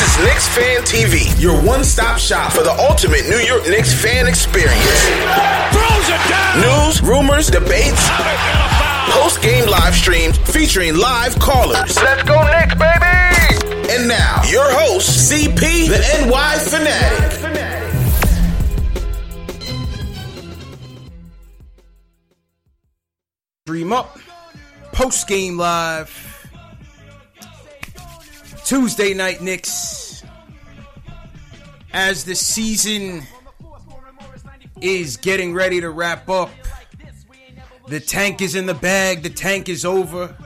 This is Knicks Fan TV, your one-stop shop for the ultimate New York Knicks fan experience. Throws it down. News, rumors, debates, post-game live streams featuring live callers. Let's go Knicks, baby. And now, your host, CP, the NY Fanatic. Dream up. Post game live. Tuesday night Knicks. As the season is getting ready to wrap up. The tank is in the bag. The tank is over.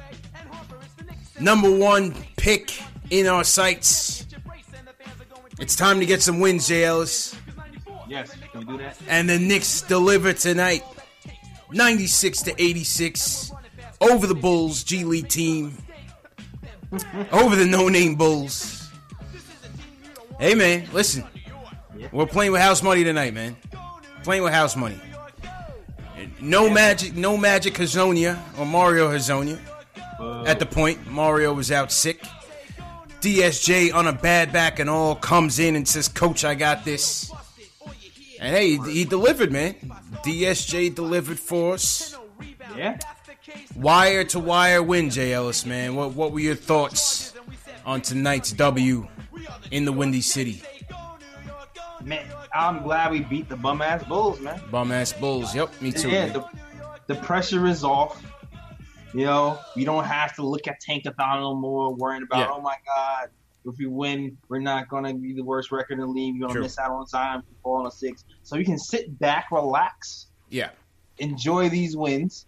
Number one pick in our sights. It's time to get some wins, Ellis. Yes, can we do that? And the Knicks deliver tonight. 96 to 86 over the Bulls G League team. Over the no name Bulls. Hey man, listen. We're playing with house money tonight, man. Playing with house money. No magic, no magic Hezonja or Mario Hezonja. Uh, At the point, Mario was out sick. DSJ on a bad back and all comes in and says, Coach, I got this. And hey, he, he delivered, man. DSJ delivered for us. Yeah. Wire to wire win, Jay Ellis, man. What what were your thoughts on tonight's W in the Windy City? Man, I'm glad we beat the bum ass Bulls, man. Bum ass Bulls. Yep, me too. Yeah, the, the pressure is off. You know, you don't have to look at Tankathon no more, worrying about, Yeah. oh my God, if we win, we're not going to be the worst record in the league. We're going to miss out on Zion we fall on a six. So you can sit back, relax, yeah. enjoy these wins,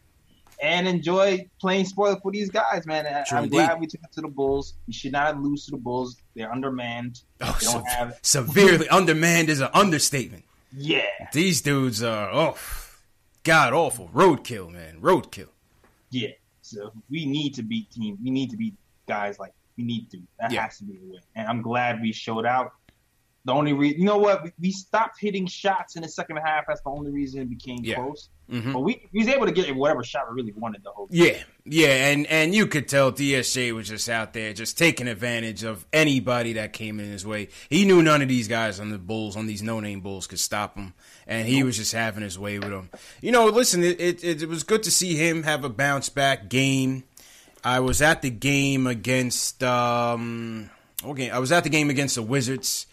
and enjoy playing spoiler for these guys, man. True I'm indeed. glad we took it to the Bulls. We should not lose to the Bulls. They're undermanned. Oh, they don't se- have. severely undermanned is an understatement. Yeah. These dudes are oh god awful. Roadkill, man. Roadkill. Yeah. So we need to beat team. We need to beat guys like we need to. That Yeah. has to be a win. And I'm glad we showed out. The only reason, you know what, we, we stopped hitting shots in the second half. That's the only reason it became Yeah. close. Mhm. But we, was able to get whatever shot we really wanted the whole. Yeah, yeah, and and you could tell DSJ was just out there, just taking advantage of anybody that came in his way. He knew none of these guys on the Bulls, on these no-name Bulls, could stop him, and he was just having his way with them. You know, listen, it it, it was good to see him have a bounce back game. I was at the game against um, okay, I was at the game against the Wizards.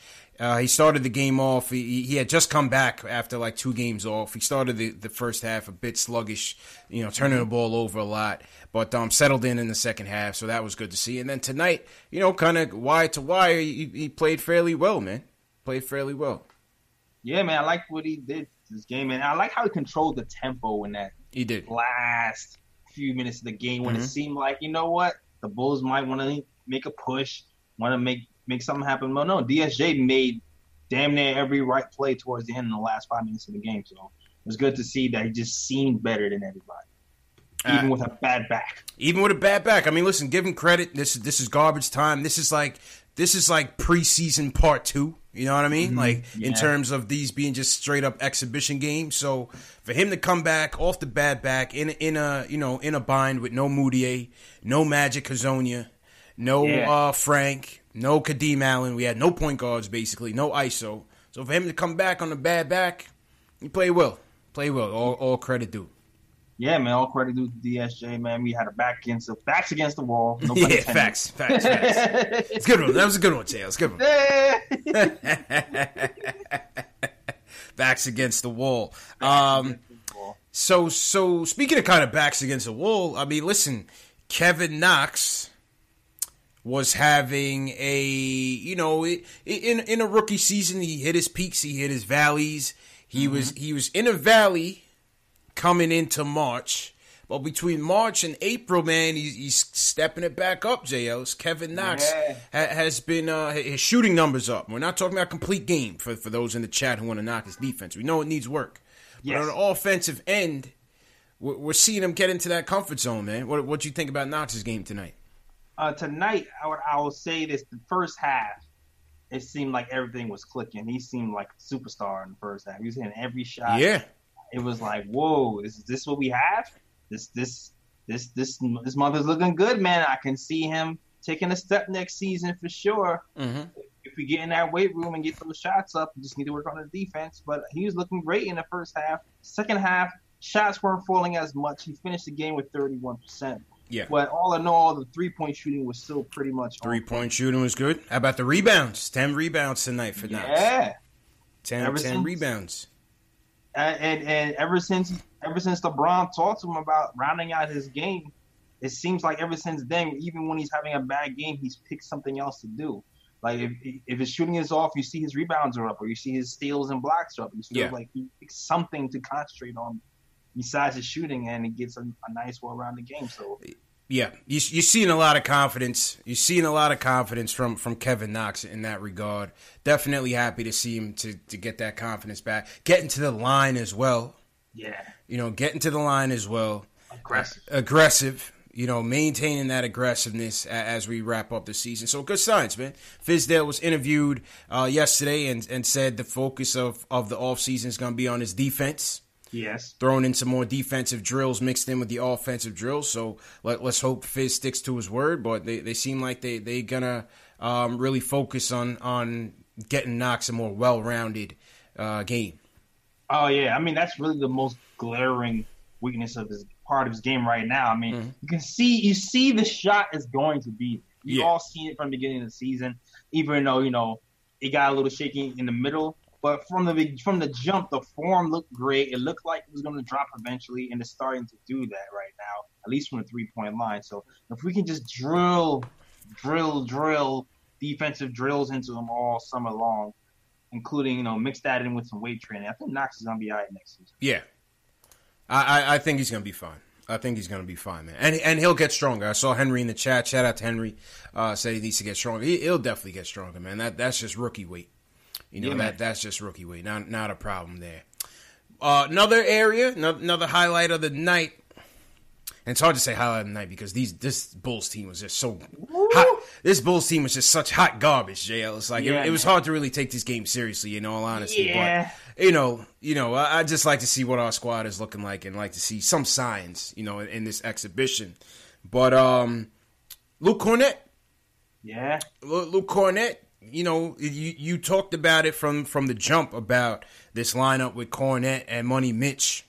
Uh, he started the game off. He, he had just come back after like two games off. He started the, the first half a bit sluggish, you know, turning the ball over a lot, but um, settled in in the second half. So that was good to see. And then tonight, you know, kind of wire to wire, he, he played fairly well, man. Played fairly well. Yeah, man, I like what he did this game, and I like how he controlled the tempo in that He did. last few minutes of the game when Mhm. it seemed like you know what the Bulls might want to make a push, want to make make something happen. But no, DSJ made damn near every right play towards the end in the last five minutes of the game. So it was good to see that he just seemed better than everybody. even uh, with a bad back. Even with a bad back. I mean, listen, give him credit. This this is garbage time. This is like this is like preseason part two. You know what I mean? Mm-hmm. Like yeah. in terms of these being just straight up exhibition games. So for him to come back off the bad back in in a you know in a bind with no Mudiay, no Magic Hezonja, no yeah. uh, Frank, no Kadeem Allen. We had no point guards basically, no ISO. So for him to come back on the bad back, he played well. Play well. All, all credit due yeah, man, all credit due to DSJ, man. We had a back against the backs against the wall. No yeah, facts, facts, facts. it's a good one. That was a good one, a good one. backs against the wall. Um, so, so speaking of kind of backs against the wall, I mean, listen, Kevin Knox was having a, you know, in in a rookie season, he hit his peaks, he hit his valleys. He mm-hmm. was he was in a valley coming into March. But between March and April, man, he's, he's stepping it back up. JL's Kevin Knox yeah. ha, has been uh, his shooting numbers up. We're not talking about complete game for for those in the chat who want to knock his defense. We know it needs work. Yes. But on the offensive end, we're, we're, seeing him get into that comfort zone, man. What what do you think about Knox's game tonight? Uh, tonight, I would I will say this: the first half, it seemed like everything was clicking. He seemed like a superstar in the first half. He was hitting every shot. Yeah it was like, whoa, is this what we have? This this this this this month looking good, man. I can see him taking a step next season for sure. Mm-hmm. If we get in that weight room and get those shots up, we just need to work on the defense. But he was looking great in the first half. Second half, shots weren't falling as much. He finished the game with 31%. Yeah. But all in all, the three point shooting was still pretty much. Three point shooting was good. How about the rebounds? 10 rebounds tonight for Knox. Yeah. 10, 10 since, rebounds and and ever since ever since LeBron talked to him about rounding out his game, it seems like ever since then, even when he's having a bad game, he's picked something else to do. Like if if his shooting is off, you see his rebounds are up, or you see his steals and blocks are up. You feel yeah. like he picks something to concentrate on besides his shooting, and he gets a, a nice, well-rounded game. So yeah, you, you're seeing a lot of confidence. You're seeing a lot of confidence from from Kevin Knox in that regard. Definitely happy to see him to to get that confidence back, getting to the line as well. Yeah, you know, getting to the line as well. Aggressive, aggressive. You know, maintaining that aggressiveness as we wrap up the season. So good signs, man. Fizdale was interviewed uh, yesterday and, and said the focus of, of the offseason is going to be on his defense. Yes. Throwing in some more defensive drills mixed in with the offensive drills. So let, us hope Fizz sticks to his word. But they, they seem like they they gonna um, really focus on on getting Knox a more well rounded uh, game. Oh yeah, I mean that's really the most glaring weakness of his part of his game right now. I mean, mm-hmm. you can see you see the shot is going to be. You yeah. all seen it from the beginning of the season, even though you know it got a little shaky in the middle. But from the from the jump, the form looked great. It looked like it was going to drop eventually, and it's starting to do that right now, at least from the three point line. So if we can just drill, drill, drill defensive drills into them all summer long, including you know mix that in with some weight training, I think Knox is going to be all right next season. Yeah, I, I think he's going to be fine. I think he's going to be fine, man, and and he'll get stronger. I saw Henry in the chat. Shout out to Henry. Uh, said he needs to get stronger. He, will definitely get stronger, man. That that's just rookie weight. You know yeah, that that's just rookie weight. Not not a problem there. Uh, another area, another highlight of the night. And it's hard to say highlight of the night because these this Bulls team was just so hot. This Bulls team was just such hot garbage. JL, it's like yeah, it, it, was hard to really take this game seriously. In all honesty, yeah. but you know, you know, I, I, just like to see what our squad is looking like and like to see some signs, you know, in, in this exhibition. But um, Luke Kornet, yeah, Luke Kornet you know, you you talked about it from from the jump about this lineup with Kornet and Money Mitch,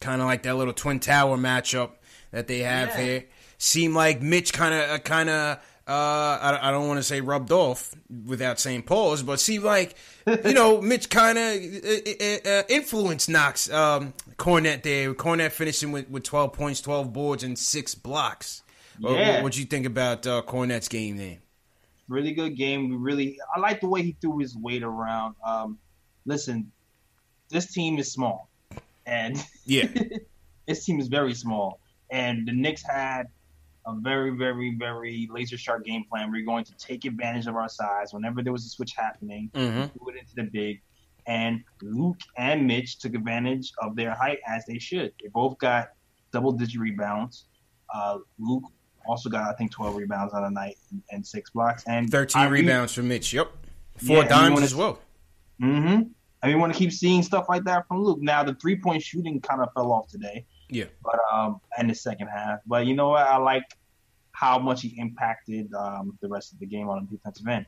kind of like that little twin tower matchup that they have yeah. here. Seemed like Mitch kind of kind of uh, I, I don't want to say rubbed off without saying pause, but seemed like you know Mitch kind of uh, uh, uh, influenced Knox um, Kornet there. Kornet finishing with, with twelve points, twelve boards, and six blocks. Yeah. What, what you think about uh, Kornet's game there? Really good game. We really, I like the way he threw his weight around. Um, listen, this team is small, and yeah, this team is very small, and the Knicks had a very, very, very laser sharp game plan. We are going to take advantage of our size whenever there was a switch happening, mm-hmm. do it into the big. And Luke and Mitch took advantage of their height as they should. They both got double digit rebounds. Uh, Luke also got I think twelve rebounds on a night and, and six blocks and thirteen I rebounds for Mitch. Yep, four yeah, dimes as well. Mm-hmm. I mean, want to keep seeing stuff like that from Luke. Now the three point shooting kind of fell off today. Yeah, but um, in the second half. But you know what? I like how much he impacted um, the rest of the game on the defensive end.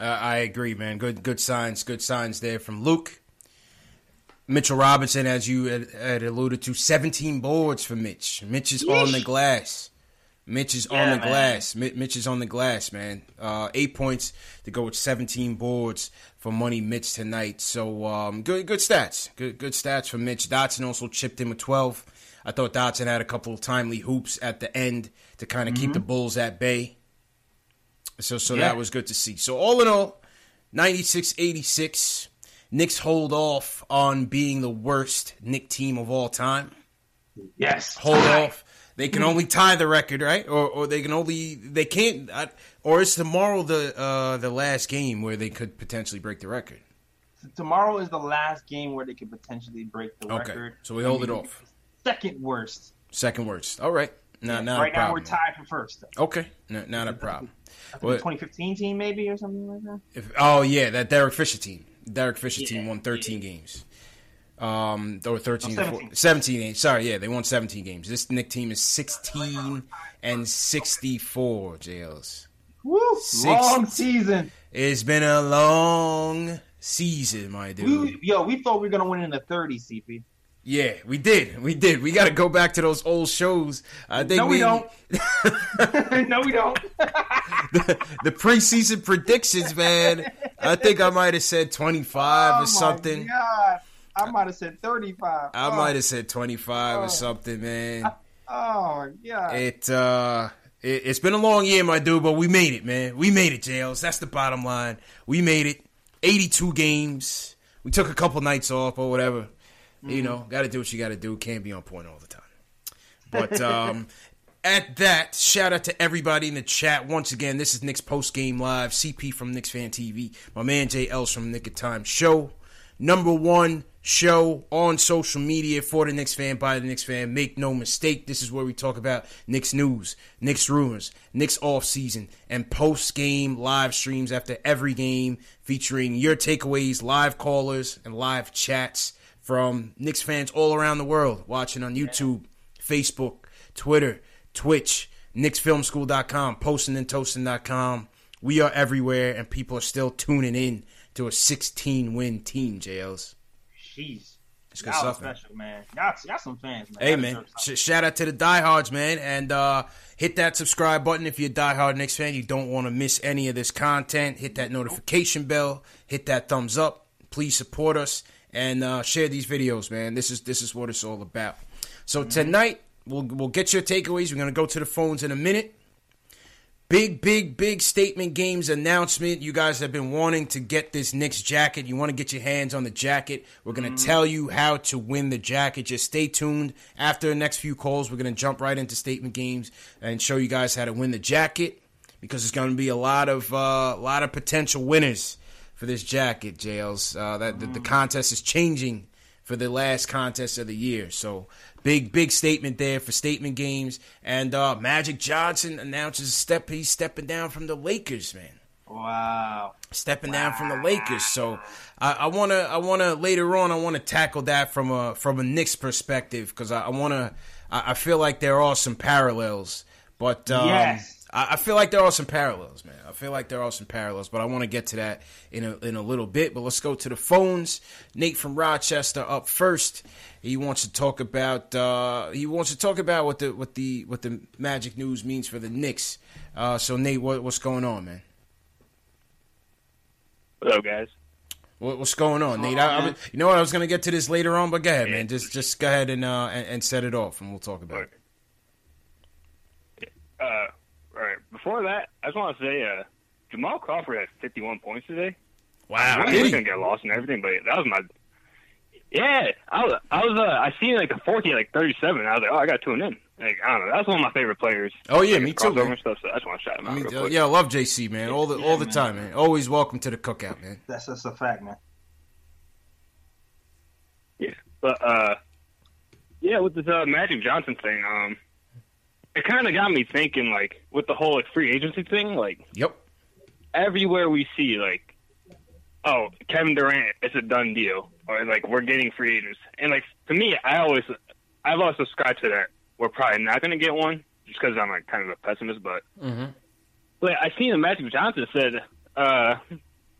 Uh, I agree, man. Good, good signs. Good signs there from Luke. Mitchell Robinson, as you had, had alluded to, 17 boards for Mitch. Mitch is Yeesh. on the glass. Mitch is yeah, on the man. glass. Mitch is on the glass, man. Uh, eight points to go with 17 boards for Money Mitch tonight. So um, good, good stats. Good, good stats for Mitch. Dotson also chipped in with 12. I thought Dotson had a couple of timely hoops at the end to kind of mm-hmm. keep the Bulls at bay. So, so yeah. that was good to see. So all in all, 96-86. Knicks hold off on being the worst Knick team of all time. Yes. Hold off. They can only tie the record, right? Or, or they can only they can't. Or is tomorrow the uh, the last game where they could potentially break the record? Tomorrow is the last game where they could potentially break the okay. record. So we hold it off. Second worst. Second worst. All right. No, yeah, not right now we're tied for first. Though. Okay, no, not a problem. I think 2015 team maybe or something like that. If, oh yeah, that Derek Fisher team. Derek Fisher yeah, team won 13 yeah. games. Um, or 13, oh, 17. 17 games. Sorry, yeah, they won 17 games. This Knick team is 16 and 64. JLs. Woo! Six, long season. It's been a long season, my dude. We, yo, we thought we were gonna win in the 30s, CP. Yeah, we did. We did. We got to go back to those old shows. I think no, we, we don't. no, we don't. the, the, preseason predictions, man. I think I might have said twenty five oh or something. God. I might have said thirty five. I oh. might have said twenty five oh. or something, man. Oh yeah. It uh. It, it's been a long year, my dude, but we made it, man. We made it, Jails. That's the bottom line. We made it. 82 games. We took a couple nights off or whatever. Mm-hmm. You know, got to do what you got to do. Can't be on point all the time. But um, at that, shout out to everybody in the chat. Once again, this is Knicks Post Game Live. CP from Knicks Fan TV. My man Jay Els from Nick of Time Show. Number one show on social media for the Knicks fan, by the Knicks fan. Make no mistake, this is where we talk about Knicks news, Knicks rumors, Knicks off season, and post game live streams after every game featuring your takeaways, live callers, and live chats from Knicks fans all around the world watching on YouTube, Facebook, Twitter, Twitch, KnicksFilmSchool.com, postingandtoasting.com. We are everywhere, and people are still tuning in to a 16 win team, JLs. Jeez. It's good stuff, special, man. Y'all, y'all some fans, man. Hey, man. Sh- shout out to the diehards, man. And uh, hit that subscribe button if you're a diehard Knicks fan. You don't want to miss any of this content. Hit that notification bell. Hit that thumbs up. Please support us and uh, share these videos, man. This is this is what it's all about. So mm-hmm. tonight we'll we'll get your takeaways. We're gonna go to the phones in a minute. Big, big, big statement games announcement. You guys have been wanting to get this Knicks jacket. You want to get your hands on the jacket. We're going to mm-hmm. tell you how to win the jacket. Just stay tuned. After the next few calls, we're going to jump right into statement games and show you guys how to win the jacket because there's going to be a lot of uh, a lot of potential winners for this jacket, Jails. Uh, that the, the, contest is changing for the last contest of the year. So big, big statement there for statement games. And uh, Magic Johnson announces a step. He's stepping down from the Lakers, man. Wow. Stepping wow. down from the Lakers. So I, I, wanna, I wanna later on, I wanna tackle that from a from a Knicks perspective because I, I, wanna, I, I, feel like there are some parallels. But um, yes I, feel like there are some parallels, man. I feel like there are some parallels, but I want to get to that in a in a little bit. But let's go to the phones. Nate from Rochester up first. He wants to talk about uh, he wants to talk about what the what the what the Magic news means for the Knicks. Uh, so Nate, what, what's going on, man? What up, guys? What, what's going on, Nate? I, I, you know what? I was going to get to this later on, but go ahead, man. Just just go ahead and uh, and, and set it off, and we'll talk about it. Uh, all right. Before that, I just want to say, uh, Jamal Crawford had 51 points today. Wow, I was gonna get lost and everything, but that was my. Yeah, I was. I was. Uh, I seen like the 40 like 37. I was like, oh, I got to tune in. Like I don't know. That's one of my favorite players. Oh yeah, like, me too. Man. Stuff, so I just want to shout him out. Me, uh, yeah, I love JC, man. All the yeah, all the man. time, man. Always welcome to the cookout, man. That's just a fact, man. Yeah, but uh, Yeah, with this uh, Magic Johnson thing, um, it kind of got me thinking, like, with the whole like, free agency thing, like, Yep. everywhere we see, like, oh, Kevin Durant, it's a done deal, or like we're getting free agents, and like to me, I always, I've always subscribed to that. We're probably not going to get one, just because I'm like kind of a pessimist, but. Mm-hmm. But I seen that Magic Johnson said, uh,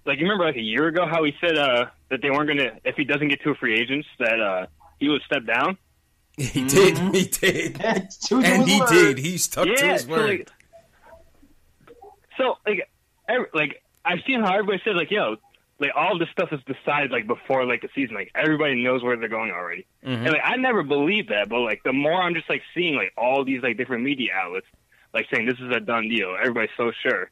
like you remember like a year ago how he said uh, that they weren't gonna if he doesn't get two free agents that uh, he would step down. He did. He did. To and he word. did. He stuck to yeah, his so word. like, so like, every, like I've seen how everybody says like, yo, like all this stuff is decided like before like the season, like everybody knows where they're going already. Mm-hmm. And like I never believed that, but like the more I'm just like seeing like all these like different media outlets like saying this is a done deal, everybody's so sure.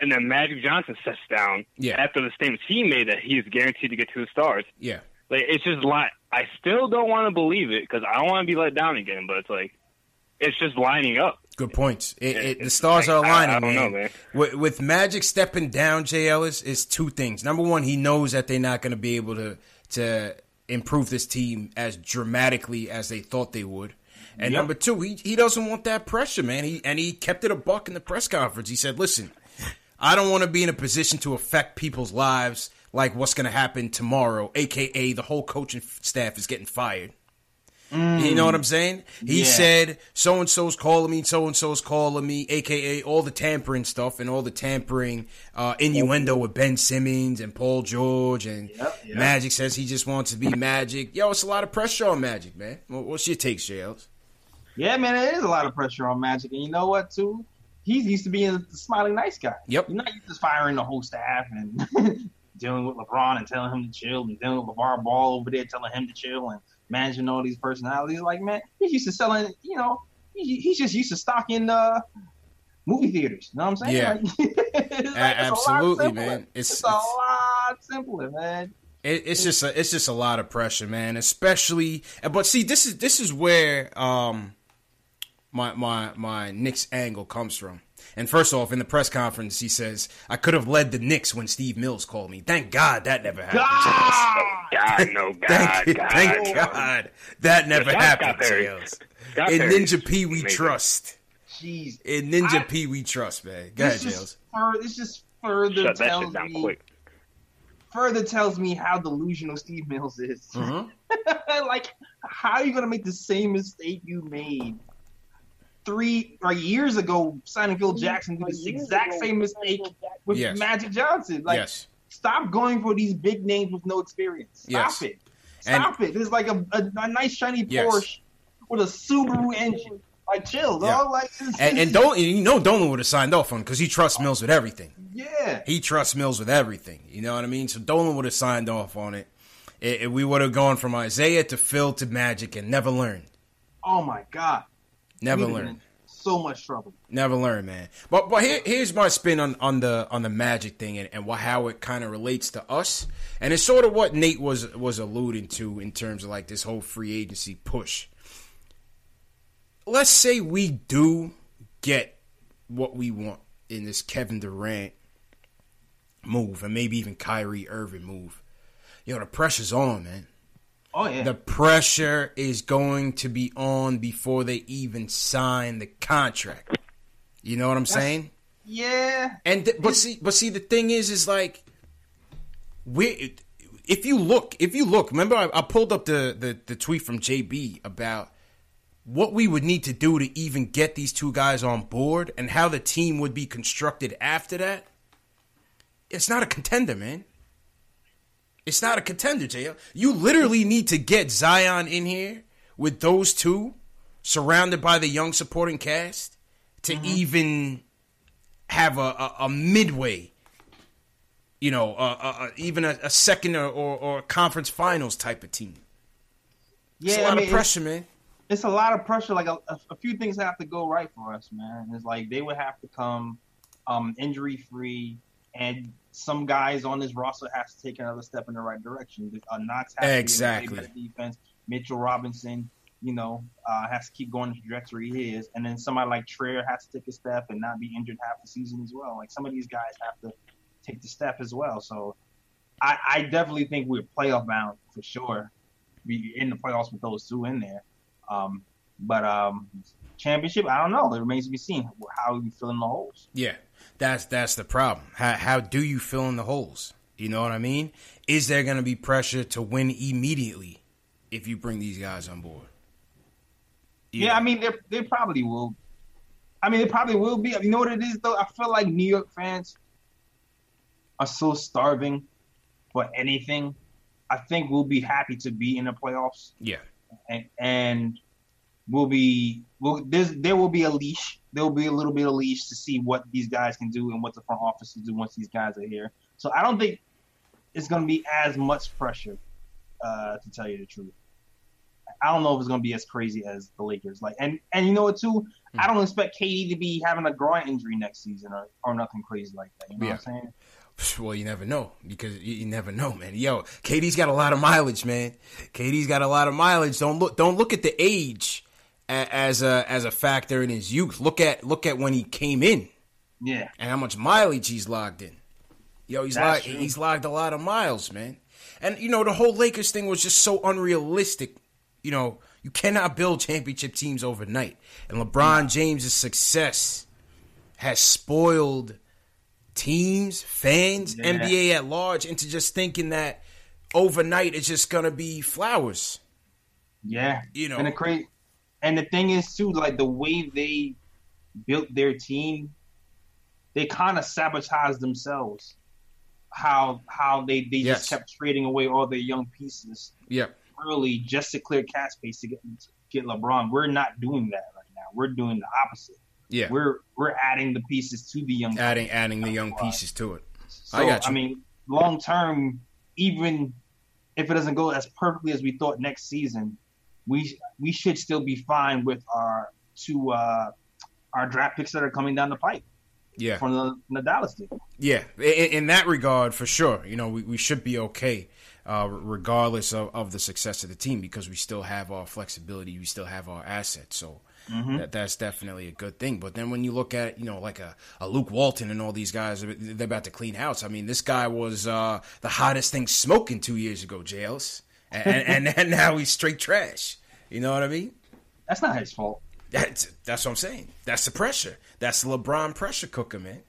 And then Magic Johnson sits down Yeah. after the statements he made that he's guaranteed to get two stars. yeah. Like it's just like I still don't want to believe it because I don't want to be let down again. But it's like it's just lining up. Good points. It, it, the stars are I- I- aligning, I don't man. know, man. With, with Magic stepping down, Jay Ellis is two things. Number one, he knows that they're not going to be able to to improve this team as dramatically as they thought they would. And Yep. number two, he he doesn't want that pressure, man. He and he kept it a buck in the press conference. He said, "Listen, I don't want to be in a position to affect people's lives like what's going to happen tomorrow, aka the whole coaching staff is getting fired." You know what I'm saying? He Yeah. said so and so's calling me, so and so's calling me, aka all the tampering stuff and all the tampering uh, innuendo with Ben Simmons and Paul George and Yep, yep. Magic says he just wants to be Magic. Yo, it's a lot of pressure on Magic, man. What's your take, JLs? Yeah, man, it is a lot of pressure on Magic, and you know what? Too, he's used to being the smiling nice guy. Yep. You're not used to firing the whole staff and dealing with LeBron and telling him to chill, and dealing with LeVar Ball over there telling him to chill, and managing all these personalities. Like, man, he's used to selling. You know, he, he's just used to stocking uh, movie theaters. You know what I'm saying? Yeah. Like, it's like- it's absolutely, man. It's, It's- a lot simpler, man. It, it's just a, it's just a lot of pressure, man. Especially, but see, this is this is where um my my my Knicks angle comes from. And first off, in the press conference, he says, "I could have led the Knicks when Steve Mills called me. Thank God that never happened." God, no, God, Thank, God, thank God that never Scott happened. Perry. Sales. Scott In Ninja P, we amazing. trust. Jeez. In Ninja I- P, we trust, man. Go ahead, This Jails. just, fur- this just further Shut that tells shit down me quick. further tells me how delusional Steve Mills is. Mhm. like, how are you gonna make the same mistake you made three or years ago, signing Phil Jackson? Do this exact same mistake with Yes. Magic Johnson. Like, yes. stop going for these big names with no experience. Stop Yes. it. And- Stop it. It's like a, a, a nice shiny Yes. Porsche with a Subaru engine. Like, chill, Yeah. dog. Like, it's, And, and don't you know Dolan would have signed off on because he trusts Mills with everything. yeah. He trusts Mills with everything. You know what I mean? So Dolan would have signed off on it. It- it- we would have gone from Isiah to Phil to Magic and never learned. Oh my God. Never We'd have been learned. in So much trouble. Never learn, man. But but here, here's my spin on, on the on the Magic thing and, and how it kind of relates to us. And it's sort of what Nate was was alluding to in terms of like this whole free agency push. Let's say we do get what we want in this Kevin Durant move and maybe even Kyrie Irving move. Yo, the pressure's on, man. Oh yeah. The pressure is going to be on before they even sign the contract. You know what I'm saying? yeah. And th- but see, but see, the thing is, is like we. If you look, if you look, remember I, I pulled up the, the the tweet from JB about what we would need to do to even get these two guys on board and how the team would be constructed after that. It's not a contender, man. It's not a contender, JL. You literally need to get Zion in here with those two, surrounded by the young supporting cast, to even have a, a, a midway, you know, uh, even a, a second or, or, or conference finals type of team. Yeah, It's a lot I mean, of pressure, man. It's, it's a lot of pressure. Like a, a, a few things have to go right for us, man. It's like they would have to come um, injury free, and some guys on this roster have to take another step in the right direction. Uh, Knox has Exactly. to better defense. Mitchell Robinson, you know, uh, has to keep going the trajectory he is, and then somebody like Trier has to take a step and not be injured half the season as well. Like some of these guys have to take the step as well. So I, I definitely think we're playoff bound for sure. Be in the playoffs with those two in there. Um, but um, championship, I don't know. It remains to be seen how you fill in the holes. Yeah, that's that's the problem. How how do you fill in the holes? You know what I mean? Is there going to be pressure to win immediately if you bring these guys on board? Yeah, I mean, they they probably will. I mean, it probably will be. You know what it is though? I feel like New York fans are so starving for anything. I think we'll be happy to be in the playoffs. Yeah, and, and we'll be we'll, there will be a leash. There will be a little bit of leash to see what these guys can do and what the front office can do once these guys are here. So I don't think it's going to be as much pressure, uh, to tell you the truth. I don't know if it's going to be as crazy as the Lakers. Like, and and you know what too? Mm. I don't expect KD to be having a groin injury next season or, or nothing crazy like that. You know yeah. what I'm saying? Well, you never know because you, you, never know, man. Yo, KD's got a lot of mileage, man. KD's got a lot of mileage. Don't look, don't look at the age as a as a factor in his youth. Look at look at when he came in, yeah, and how much mileage he's logged in. Yo, he's logged, he's logged a lot of miles, man. And you know the whole Lakers thing was just so unrealistic. You know, you cannot build championship teams overnight, and LeBron James's success has spoiled teams, fans, yeah. NBA at large into just thinking that overnight it's just gonna be flowers. Yeah, you know, and the crazy, and the thing is too, like the way they built their team, they kind of sabotaged themselves. How how they they yes. just kept trading away all their young pieces. Yeah, early just to clear cap space to get to get LeBron. We're not doing that right now. We're doing the opposite. Yeah, we're we're adding the pieces to the young. Adding adding the young pieces to it. So, I got you. I mean, long term, even if it doesn't go as perfectly as we thought next season, we we should still be fine with our two uh, our draft picks that are coming down the pipe. Yeah, from the, from the Dallas team. Yeah, in, in, that regard, for sure. You know, we, we should be okay, uh, regardless of, of the success of the team, because we still have our flexibility, we still have our assets. So Mm-hmm. That, that's definitely a good thing. But then when you look at you know like a, a Luke Walton and all these guys, they're about to clean house. I mean, this guy was uh, the hottest thing smoking two years ago, JLs, and, and, and now he's straight trash. You know what I mean? That's not his fault. That's that's what I'm saying. That's the pressure. That's the LeBron pressure cooker, man.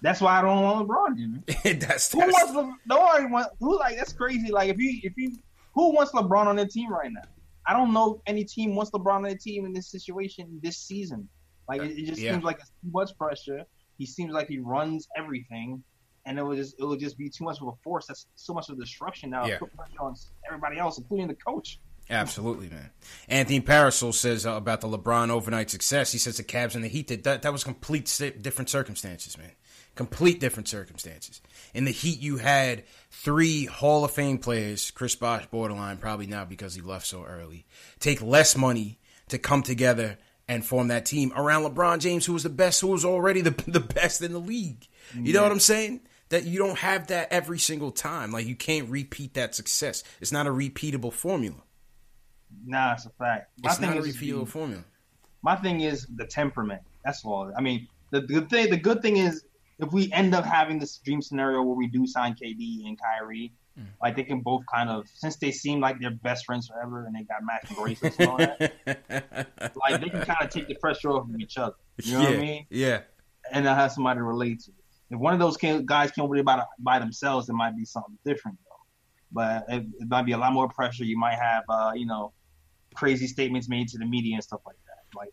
That's why I don't want LeBron that's, that's who wants Le- nobody want who like that's crazy. Like if you if you who wants LeBron on their team right now? I don't know any team wants LeBron on their team in this situation this season. Like it, it just yeah. seems like it's too much pressure. He seems like he runs everything, and it would just it would just be too much of a force. That's so much of a disruption now. Yeah. Put pressure on everybody else, including the coach. Absolutely, man. Anthony Parasol says uh, about the LeBron overnight success. He says the Cavs and the Heat that that, that was complete different circumstances, man. Complete different circumstances. In the Heat, you had three Hall of Fame players, Chris Bosh borderline, probably not because he left so early, take less money to come together and form that team around LeBron James, who was the best, who was already the, the best in the league. You yeah. know what I'm saying? That you don't have that every single time. Like you can't repeat that success. It's not a repeatable formula. Nah, it's a fact. My it's not a repeatable formula. My thing is the temperament. That's all. I mean, the good thing. The good thing is if we end up having this dream scenario where we do sign KD and Kyrie, mm. like they can both kind of since they seem like they're best friends forever and they got matching bracelets and all that, like they can kind of take the pressure off of each other. You know yeah, what I mean? Yeah. And I have somebody to relate to. If one of those guys came over by by themselves, it might be something different though. But it, it might be a lot more pressure. You might have, uh, you know, crazy statements made to the media and stuff like that. Like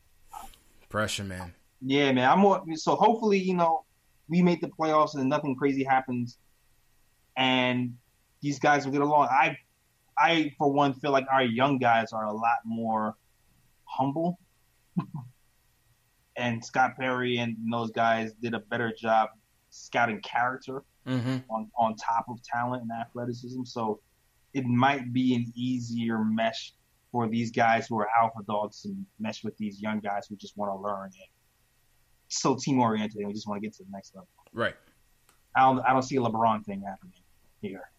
pressure, man. Yeah, man. I'm more so. Hopefully, you know, we make the playoffs and nothing crazy happens, and these guys will get along. I, I for one feel like our young guys are a lot more humble, and Scott Perry and those guys did a better job scouting character mm-hmm. on on top of talent and athleticism. So it might be an easier mesh for these guys who are alpha dogs to mesh with these young guys who just want to learn and so team oriented and we just want to get to the next level. Right. I don't I don't see a LeBron thing happening here.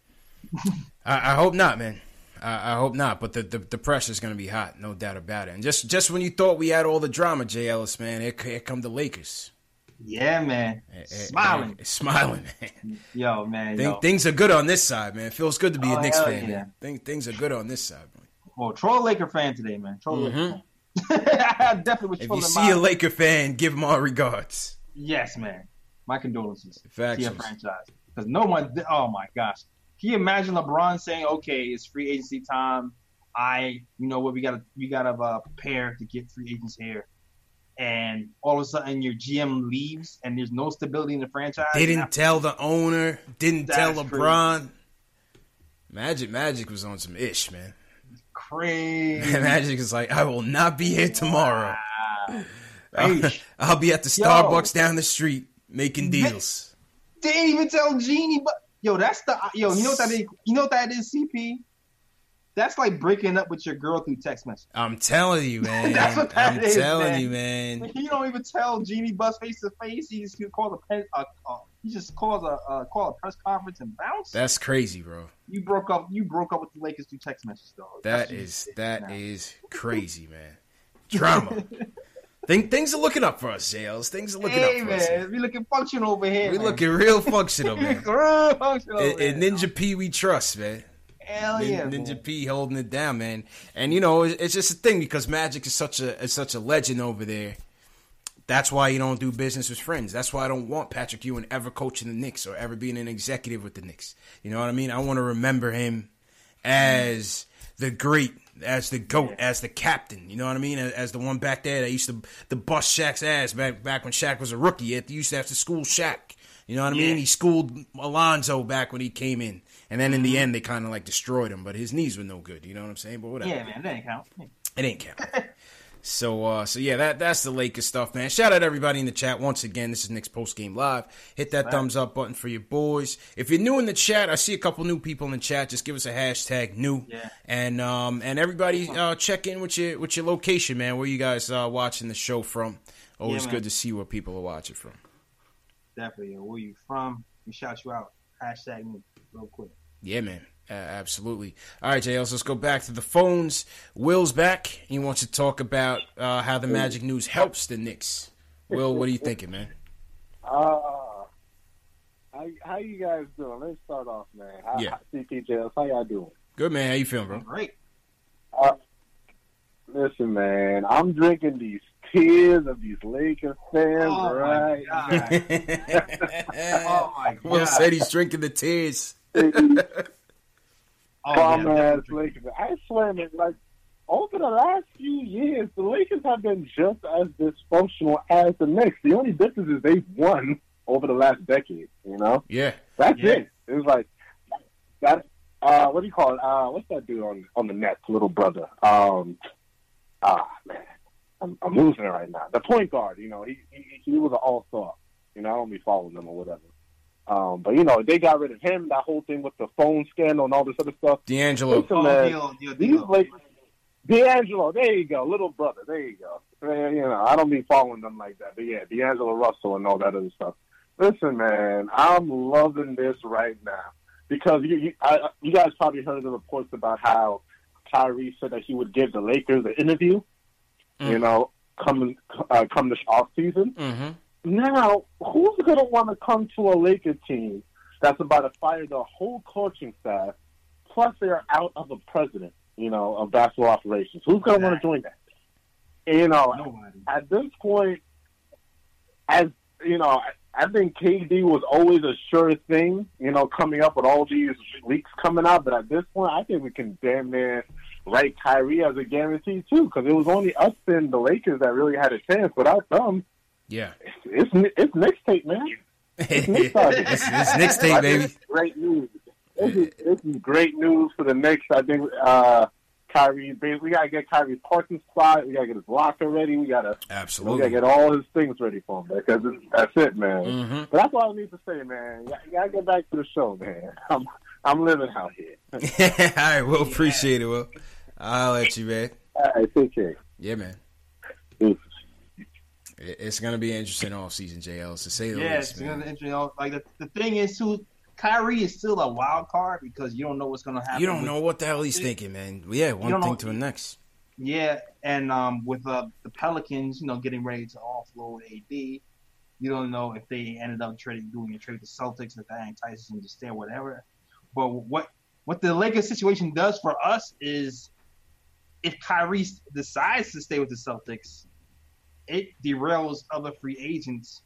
I, I, hope not, man. I, I hope not. But the the, the pressure is going to be hot, no doubt about it. And just just when you thought we had all the drama, Jay Ellis, man, here, here come the Lakers. Yeah, man. Eh, eh, smiling. Smiling, man. Yo, man. yo. Things are good on this side, man. It feels good to be oh, a Knicks fan, yeah. man. Things, things are good on this side, man. Well, troll Laker fan today, man. Troll mm-hmm. Laker. I definitely If you see a Laker fan, give him our regards. Yes, man. My condolences Facts. to your franchise. Because no one, oh my gosh. Can you imagine LeBron saying, okay, it's free agency time. I, you know what, we gotta, we gotta uh, prepare to get free agents here. And all of a sudden your GM leaves and there's no stability in the franchise. Didn't tell the owner. Didn't tell LeBron. Magic, Magic was on some ish, man. Crazy. Magic is like, I will not be here tomorrow. I'll, I'll be at the Yo. Starbucks down the street making deals. They, didn't even tell Jeanie, but yo, that's the yo. You know what that is? You know what that is? CP. That's like breaking up with your girl through text message. I'm telling you, man. That's what that I'm is, telling man. you, man. He don't even tell Jeanie Buss face to face. He just calls a pen. Uh, uh, he just calls a uh, call a press conference and bounce. That's crazy, bro. you broke up. You broke up with the Lakers through text message, though. That That's is that nah. is crazy, man. Drama. Think things are looking up for us, JLs. Things are looking Hey up for us. man, we looking functional over here. We man. looking real functional, man. real functional. In. Ninja P, we trust, man. Hell yeah, Ninja man. P holding it down, man. And you know, it's, just a thing because Magic is such a is such a legend over there. That's why you don't do business with friends. That's why I don't want Patrick Ewing ever coaching the Knicks or ever being an executive with the Knicks. You know what I mean? I want to remember him as the great, as the goat, as the captain. You know what I mean? As, as the one back there that used to the bust Shaq's ass back back when Shaq was a rookie. He used to have to school Shaq. You know what I mean? He schooled Alonzo back when he came in, and then in the end they kind of like destroyed him. But his knees were no good. You know what I'm saying? But whatever. Yeah, man, that ain't count. It ain't count. so uh so yeah, that that's the Lakers stuff, man. Shout out everybody in the chat once again. This is Knicks post game live. Hit that thumbs up button for your boys. If you're new in the chat, I see a couple new people in the chat. Just give us a hashtag new. Yeah. And um and everybody uh check in with your with your location, man. Where you guys uh watching the show from. Always man. good to see where people are watching from. Definitely. Where you from? We shout you out. Hashtag me real quick. Yeah, man. Uh, absolutely. All right, JLs, let's go back to the phones. Will's back. He wants to talk about uh, how the Magic News helps the Knicks. Will, what are you thinking, man? Uh, how, how you guys doing? Let's start off, man. How, Yeah. CPJs, how y'all doing? Good, man. How you feeling, bro? Great. Uh, listen, man, I'm drinking these tears of these Lakers fans, Oh, my right? God. Oh my Will said he's drinking the tears. Oh, ass Lakers. I swear, man, like over the last few years, the Lakers have been just as dysfunctional as the Knicks. The only difference is they've won over the last decade. You know, Yeah. that's Yeah. it. It was like that. Uh, what do you call it? Uh, what's that dude on on the Nets? Little brother. Um, ah man, I'm, I'm losing it right now. The point guard. You know, he he, he was an all star. You know, I don't be following them or whatever. Um, but you know, they got rid of him. That whole thing with the phone scandal and all this other stuff. D'Angelo. Listen, Oh, man, deal, deal, these deal. Lakers, D'Angelo, there you go, little brother, there you go. Man, you know, I don't be following them like that, but yeah, D'Angelo Russell and all that other stuff. Listen, man, I'm loving this right now because you you, I, you guys probably heard the reports about how Kyrie said that he would give the Lakers an interview. You know, come uh, come this off season. Mm-hmm. Now, who's going to want to come to a Laker team that's about to fire the whole coaching staff, plus they're out of a president, you know, of basketball operations? Who's going to want to join that? You know, Nobody. at this point, as you know, I- I think KD was always a sure thing, you know, coming up with all these leaks coming out. But at this point, I think we can damn near write Kyrie as a guarantee too, because it was only us and the Lakers that really had a chance. Without them, Yeah. it's it's mixtape, man. it's, it's Knicks tape, baby. great news. This is, this is great news for the Knicks. I think uh, Kyrie, we gotta get Kyrie's parking spot. We gotta get his locker ready. We gotta, absolutely. we gotta get all his things ready for him because that's it, man. Mm-hmm. But that's all I need to say, man. You gotta- get back to the show, man. I'm I'm living out here. All right, we'll appreciate it, Will. I'll let you, man. All right, take care. Yeah, man. Deuces. It- It's gonna be an interesting off season, JL, to say the Yeah, least, it's man. gonna, you know, like the, the thing is too, Kyrie is still a wild card because you don't know what's gonna happen. You don't with- know what the hell he's thinking, man. Yeah, one thing know- to the next. Yeah, and um, with uh, the Pelicans, you know, getting ready to offload AD, you don't know if they ended up trading, doing a trade with the Celtics, if that entices them to stay or whatever. But what what the Lakers situation does for us is if Kyrie decides to stay with the Celtics, it derails other free agents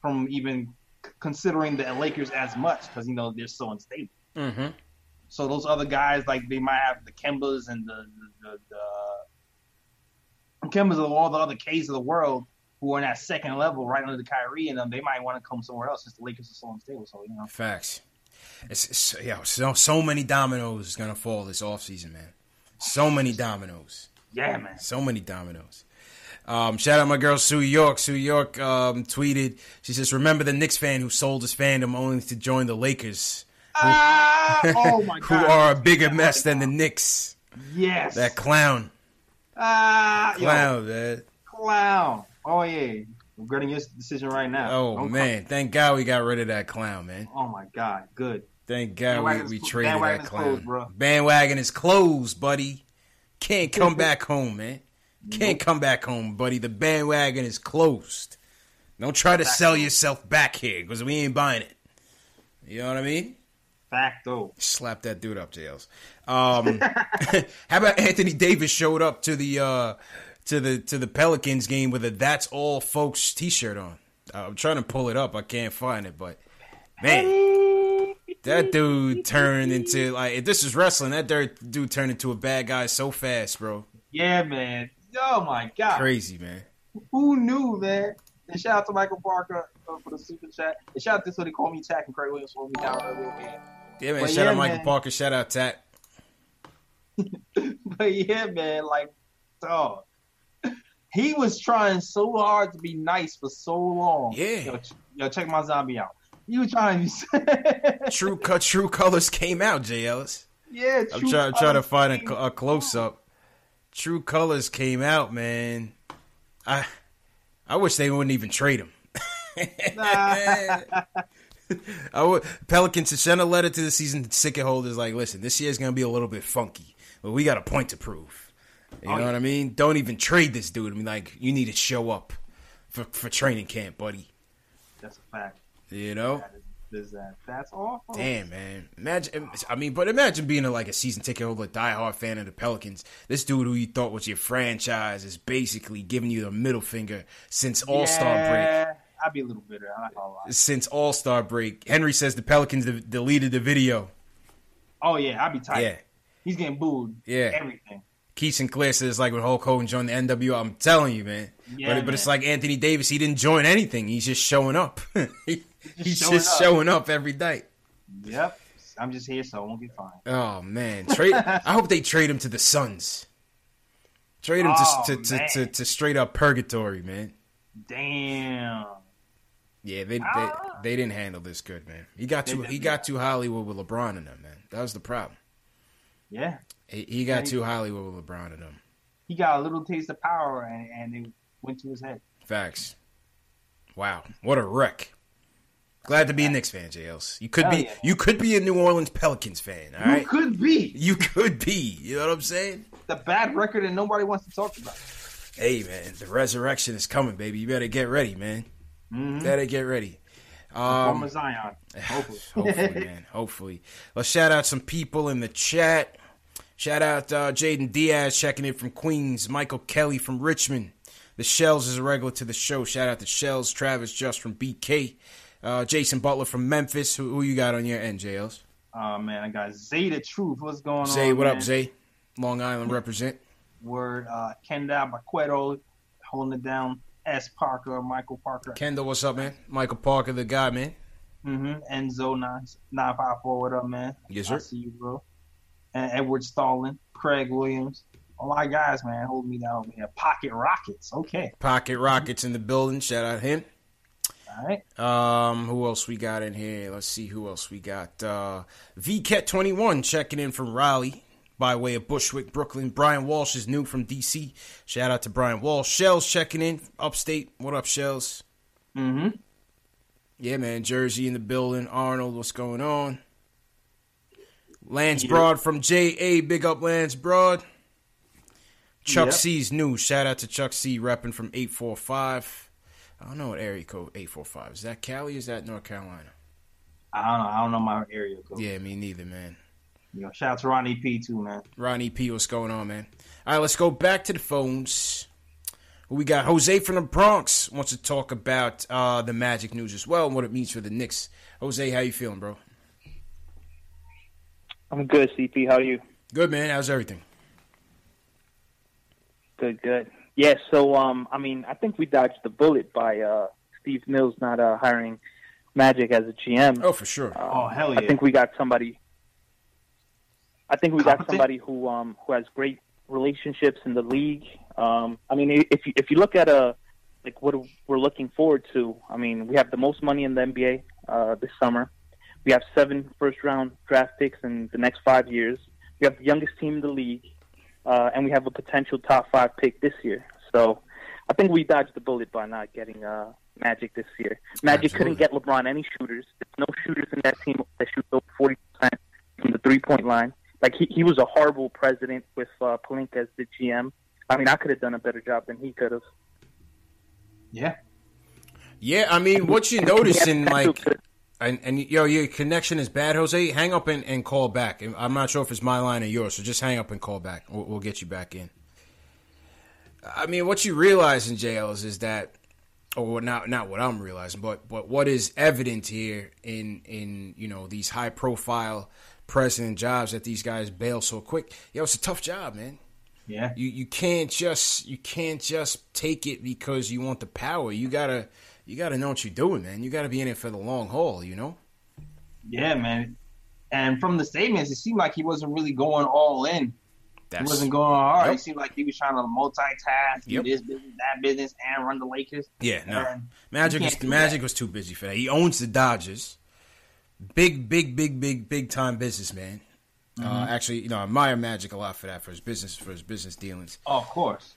from even considering the Lakers as much because you know they're so unstable. Mm-hmm. So those other guys, like they might have the Kembas and the the, the, the Kembas of all the other K's of the world who are in that second level, right under the Kyrie, and them, they might want to come somewhere else since the Lakers are so unstable. So you know, facts. It's, it's yeah, so so many dominoes is gonna fall this offseason, man. So many dominoes. Yeah, man. So many dominoes. Um, shout out my girl Sue York. Sue York um, tweeted. She says, "Remember the Knicks fan who sold his fandom only to join the Lakers, who, ah, oh my God. who are a bigger mess than the Knicks." Yes, that clown. Ah, clown, yo, man. Clown. Oh yeah, regretting your decision right now. Oh Don't man, come. thank God we got rid of that clown, man. Oh my God, good. Thank God we, we traded that clown. Closed, bandwagon is closed, buddy. Can't come back home, man. Can't come back home, buddy. The bandwagon is closed. Don't try to sell yourself back here because we ain't buying it. You know what I mean? Facto. Slap that dude up, Jails. Um, how about Anthony Davis showed up to the uh, to the to the Pelicans game with a "That's All Folks" T-shirt on. I'm trying to pull it up. I can't find it, but man, that dude turned into like if this is wrestling, that dude turned into a bad guy so fast, bro. Yeah, man. Oh my god, crazy man. Who knew, man? And shout out to Michael Parker uh, for the super chat. And shout out to what they call me Tack and Craig Williams for me down earlier, man. Yeah, man. But shout yeah, out Michael man. Parker. Shout out Tack. but yeah, man, like, dog. He was trying so hard to be nice for so long. Yeah. Yo, yo check my zombie out. He was trying to True cut true colors came out, J Ellis. Yeah, I'm trying to find a, a close up. True Colors came out, man. I I wish they wouldn't even trade him. I would, Pelicans to send a letter to the season ticket holders like, listen, this year's gonna be a little bit funky, but we got a point to prove. You oh, know yeah. what I mean? Don't even trade this dude. I mean, like, you need to show up for for training camp, buddy. That's a fact. You know, is that that's awful. Damn, man. Imagine, I mean, but imagine being a, like a season ticket holder, diehard fan of the Pelicans. This dude who you thought was your franchise is basically giving you the middle finger since All Star yeah, break. I'd be a little bitter. I'm not gonna lie. Since All Star break, Henry says the Pelicans de- deleted the video. Oh yeah, I'd be tight. Yeah, he's getting booed. Yeah, everything. Keith Sinclair says like when Hulk Hogan joined the NWO. I'm telling you, man. Yeah, but, man. but it's like Anthony Davis. He didn't join anything. He's just showing up. He's showing just up. showing up every night. Yep. I'm just here, so I won't be fine. Oh man, trade. I hope they trade him to the Suns. Trade him oh, to, to, to, to, to straight up purgatory, man. Damn. Yeah, they, ah. they they didn't handle this good, man. He got too he got too Hollywood with LeBron in them, man. That was the problem. Yeah. He, he got yeah, too Hollywood with LeBron in them. He got a little taste of power, and, and it went to his head. Facts. Wow, what a wreck. Glad to be a Knicks fan, JLs. You could Hell be yeah. you could be a New Orleans Pelicans fan, all right? You could be. You could be. You know what I'm saying? The bad record and nobody wants to talk about. Hey man, the resurrection is coming, baby. You better get ready, man. Mm-hmm. Better get ready. Um, Zion. Hopefully. hopefully, man. Hopefully. Let's shout out some people in the chat. Shout out uh, Jaden Diaz checking in from Queens. Michael Kelly from Richmond. The Shells is a regular to the show. Shout out to Shells. Travis just from BK. Uh, Jason Butler from Memphis. Who, who, you got on your end, JLs? Oh man, I got Zay the Truth. What's going Zay, on? Zay, what man? up, Zay? Long Island represent. Word, uh, Kendall Baqueto holding it down. S. Parker, Michael Parker. Kendall, what's up, man? Michael Parker, the guy, man. Mm-hmm. Enzo nine nine five four. What up, man? Yes, sir. I see you, bro. And Edward Stalling, Craig Williams. All my guys, man, holding me down over here. Pocket Rockets. Okay. Pocket Rockets in the building. Shout out him. All right. Um, who else we got in here? Let's see who else we got. Uh, VCat21 checking in from Raleigh by way of Bushwick, Brooklyn. Brian Walsh is new from DC. Shout out to Brian Walsh. Shells checking in upstate. What up, Shells? Mm-hmm. Yeah, man. Jersey in the building. Arnold, what's going on? Lance Broad from JA. Big up, Lance Broad. Chuck yep. C's new. Shout out to Chuck C. repping from 845. I don't know what area code eight four five is. That Cali? is that North Carolina? I don't know. I don't know my area code. Yeah, me neither, man. You know, shout out to Ronnie P too, man. Ronnie P, what's going on, man? All right, let's go back to the phones. We got Jose from the Bronx wants to talk about uh, the Magic news as well and what it means for the Knicks. Jose, how you feeling, bro? I'm good, CP. How are you? Good, man. How's everything? Good, good. Yeah, so um, I mean, I think we dodged the bullet by uh, Steve Mills not uh, hiring Magic as a GM. Oh, for sure. Um, Oh, hell yeah. I think we got somebody. I think we got Competent? somebody who um who has great relationships in the league. Um, I mean, if you if you look at a like what we're looking forward to, I mean, we have the most money in the NBA uh, this summer. We have seven first round draft picks in the next five years. We have the youngest team in the league, uh, and we have a potential top five pick this year. So, I think we dodged the bullet by not getting uh, Magic this year. Magic couldn't get LeBron any shooters. There's no shooters in that team that shoot over forty percent from the three point line. Like he, he was a horrible president with uh, Pelinka as the GM. I mean, I could have done a better job than he could have. Yeah. Yeah, I mean, what you notice in like, good. And, and yo, your connection is bad, Jose. Hang up and, and call back. I'm not sure if it's my line or yours, so just hang up and call back. We'll, we'll get you back in. I mean, what you realize in jails is that, or not not what I'm realizing, but but what is evident here in in you know these high profile president jobs that these guys bail so quick. Yo, it's a tough job, man. Yeah. You you can't just you can't just take it because you want the power. You gotta you gotta know what you're doing, man. You gotta be in it for the long haul, you know. Yeah, man. And from the statements, it seemed like he wasn't really going all in. That's he wasn't going hard. Yep. It seemed like he was trying to multitask, Yep. do this business, that business, and run the Lakers. yeah, no. And Magic was Magic that. was too busy for that. He owns the Dodgers. Big, big, big, big, big time businessman. Mm-hmm. Uh, actually, you know, I admire Magic a lot for that for his business for his business dealings. Oh, of course.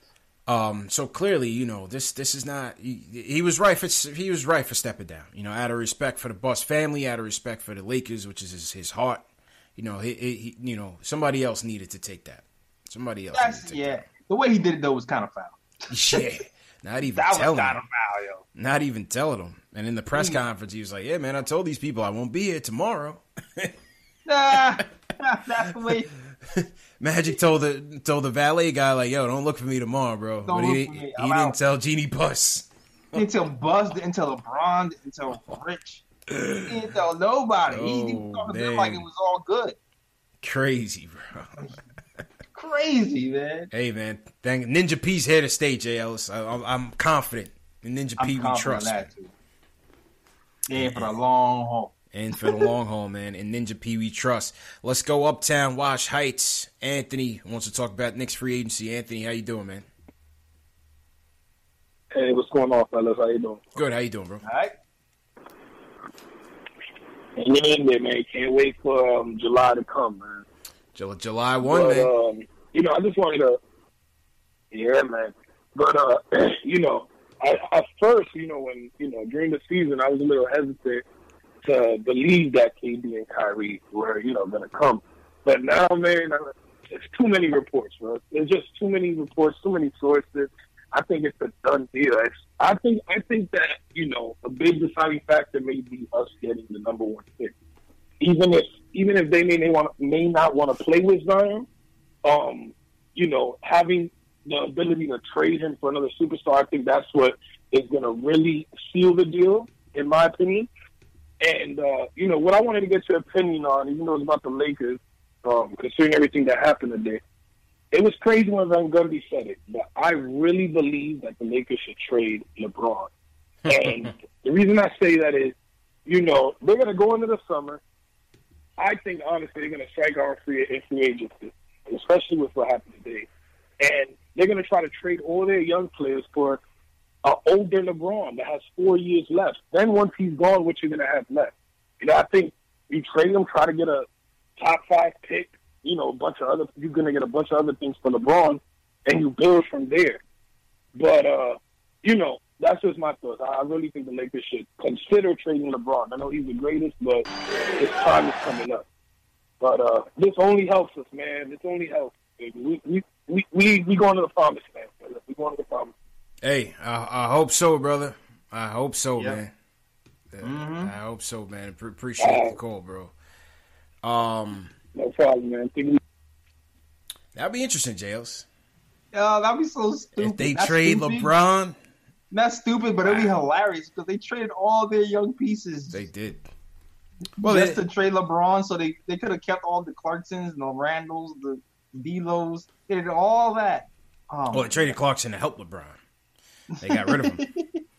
Um, so clearly, you know, this this is not. He, he was right for he was right for stepping down. You know, out of respect for the Buss family, out of respect for the Lakers, which is his, his heart. You know, he, he, he- you know somebody else needed to take that. Somebody else. needed That's to take yeah. The way he did it though was kind of foul. that. Yeah. Not even That was telling kind him. of foul, yo. Not even telling him. And in the press conference, he was like, "Yeah, man, I told these people I won't be here tomorrow." Nah, that's the way. Magic told the told the valet guy like, "Yo, don't look for me tomorrow, bro." Don't but he, he for me. he I'm didn't out. tell Jeanie Buss. Until Buss, until LeBron, until Rich. He didn't tell nobody. he, he Oh, was talking to them like it was all good. Crazy, bro. Crazy, man. Hey man, thank Ninja P's here to stay, Ellis. I, I'm, I'm confident in Ninja I'm P. We trust, that too. Yeah, for the long haul. And for the long haul, man. And Ninja P, we trust. Let's go uptown, Wash Heights. Anthony wants to talk about Knicks free agency. Anthony, how you doing, man? Hey, what's going on, fellas? How you doing? Good. How you doing, bro? All right. Hanging in there, man. Can't wait for um, July to come, man. July, July one, but, man. um, you know, I just wanted to, yeah, man. But uh, you know, I, at first, you know, when you know during the season, I was a little hesitant to believe that KD and Kyrie were, you know, going to come. But now, man, it's too many reports, bro. There's just too many reports, too many sources. I think it's a done deal. It's, I think I think that you know a big deciding factor may be us getting the number one pick, even if even if they may, may want may not want to play with Zion. Um, you know, having the ability to trade him for another superstar, I think that's what is going to really seal the deal, in my opinion. And uh, you know what I wanted to get your opinion on, even though it's about the Lakers, um, considering everything that happened today. It was crazy when Van Gundy said it, but I really believe that the Lakers should trade LeBron. And the reason I say that is, you know, they're going to go into the summer. I think honestly they're going to strike out free in free agency, especially with what happened today. And they're going to try to trade all their young players for an older LeBron that has four years left. Then once he's gone, what you're going to have left? You know, I think you trade him, try to get a top five pick. You know, a bunch of other. You're going to get a bunch of other things for LeBron, and you build from there. But uh, you know, that's just my thoughts. I really think the Lakers should consider trading LeBron. I know he's the greatest, but his time is coming up. But uh, this only helps us, man. This only helps. We we we we, we going to the promised land. We going to the promised. Hey, I, I hope so, brother. I hope so, Yep. man. Mm-hmm. I hope so, man. Pre- appreciate the call, bro. Um, No problem, man. That'd be interesting, Jails. Oh, that'd be so stupid. If they That's trade stupid. LeBron, That's stupid, but it'd be hilarious because they traded all their young pieces they did. Well, just they, to trade LeBron, so they, they could have kept all the Clarksons, the Randalls, the D'Los. They did all that. Oh, well, they traded Clarkson to help LeBron. They got rid of him.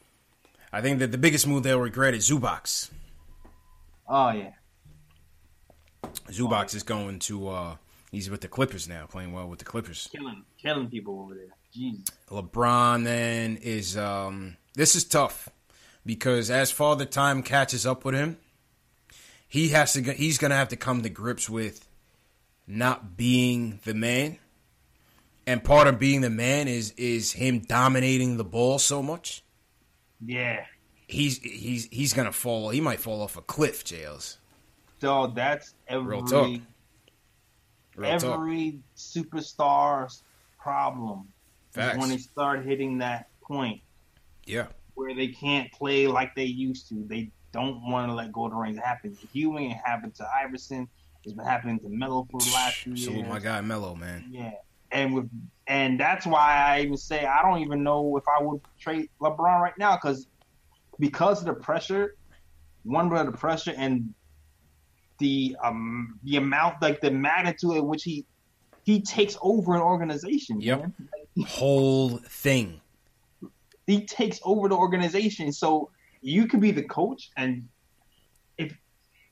I think that the biggest move they'll regret is Zubac. oh yeah. Zubac is going to. uh He's with the Clippers now, playing well with the Clippers. Killing killing people over there. Jeez. LeBron then is um this is tough because as Father Time catches up with him, he has to he's going to have to come to grips with not being the man. And part of being the man is is him dominating the ball so much. Yeah. He's he's he's going to fall he might fall off a cliff, Jails. Dog, that's every Real talk. Real talk. every superstar's problem. is When they start hitting that point Yeah. where they can't play like they used to, they don't want to let go of the reins. It happened to Ewing, happened to Iverson, it's been happening to Melo for the last few Salute years. my guy Mello, man. Yeah, and with and that's why I even say I don't even know if I would trade LeBron right now because because of the pressure, one of the pressure and the um the amount like the magnitude at which he he takes over an organization. Yep. Whole thing. he takes over the organization. So you could be the coach, and if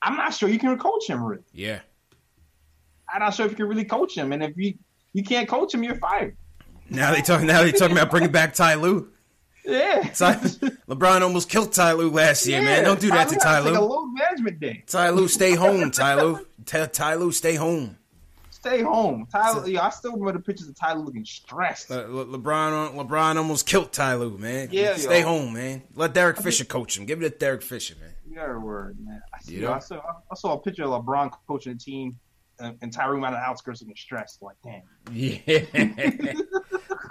I'm not sure you can coach him, really. Yeah. I'm not sure if you can really coach him, and if you you can't coach him, you're fired. Now they talking now they talking about bringing back Ty Lue. Yeah, Ty, LeBron almost killed Ty Lue last year, man. Don't do that to Ty Ty Lue. Take a Lue. load management day. Ty Lue, stay home, Ty Lue. Ty Lue, stay home. Stay home. Tyler, yeah, I still remember the pictures of Tyler looking stressed. Le- Le- LeBron, LeBron almost killed Ty Lue, man. Yeah, stay yo. home, man. Let Derek Fisher coach him. Give it to Derek Fisher, man. Your word, man. I, see, You know? I, saw, I saw a picture of LeBron coaching a team, and Tyrone on the outskirts and stressed. Like, damn. Yeah.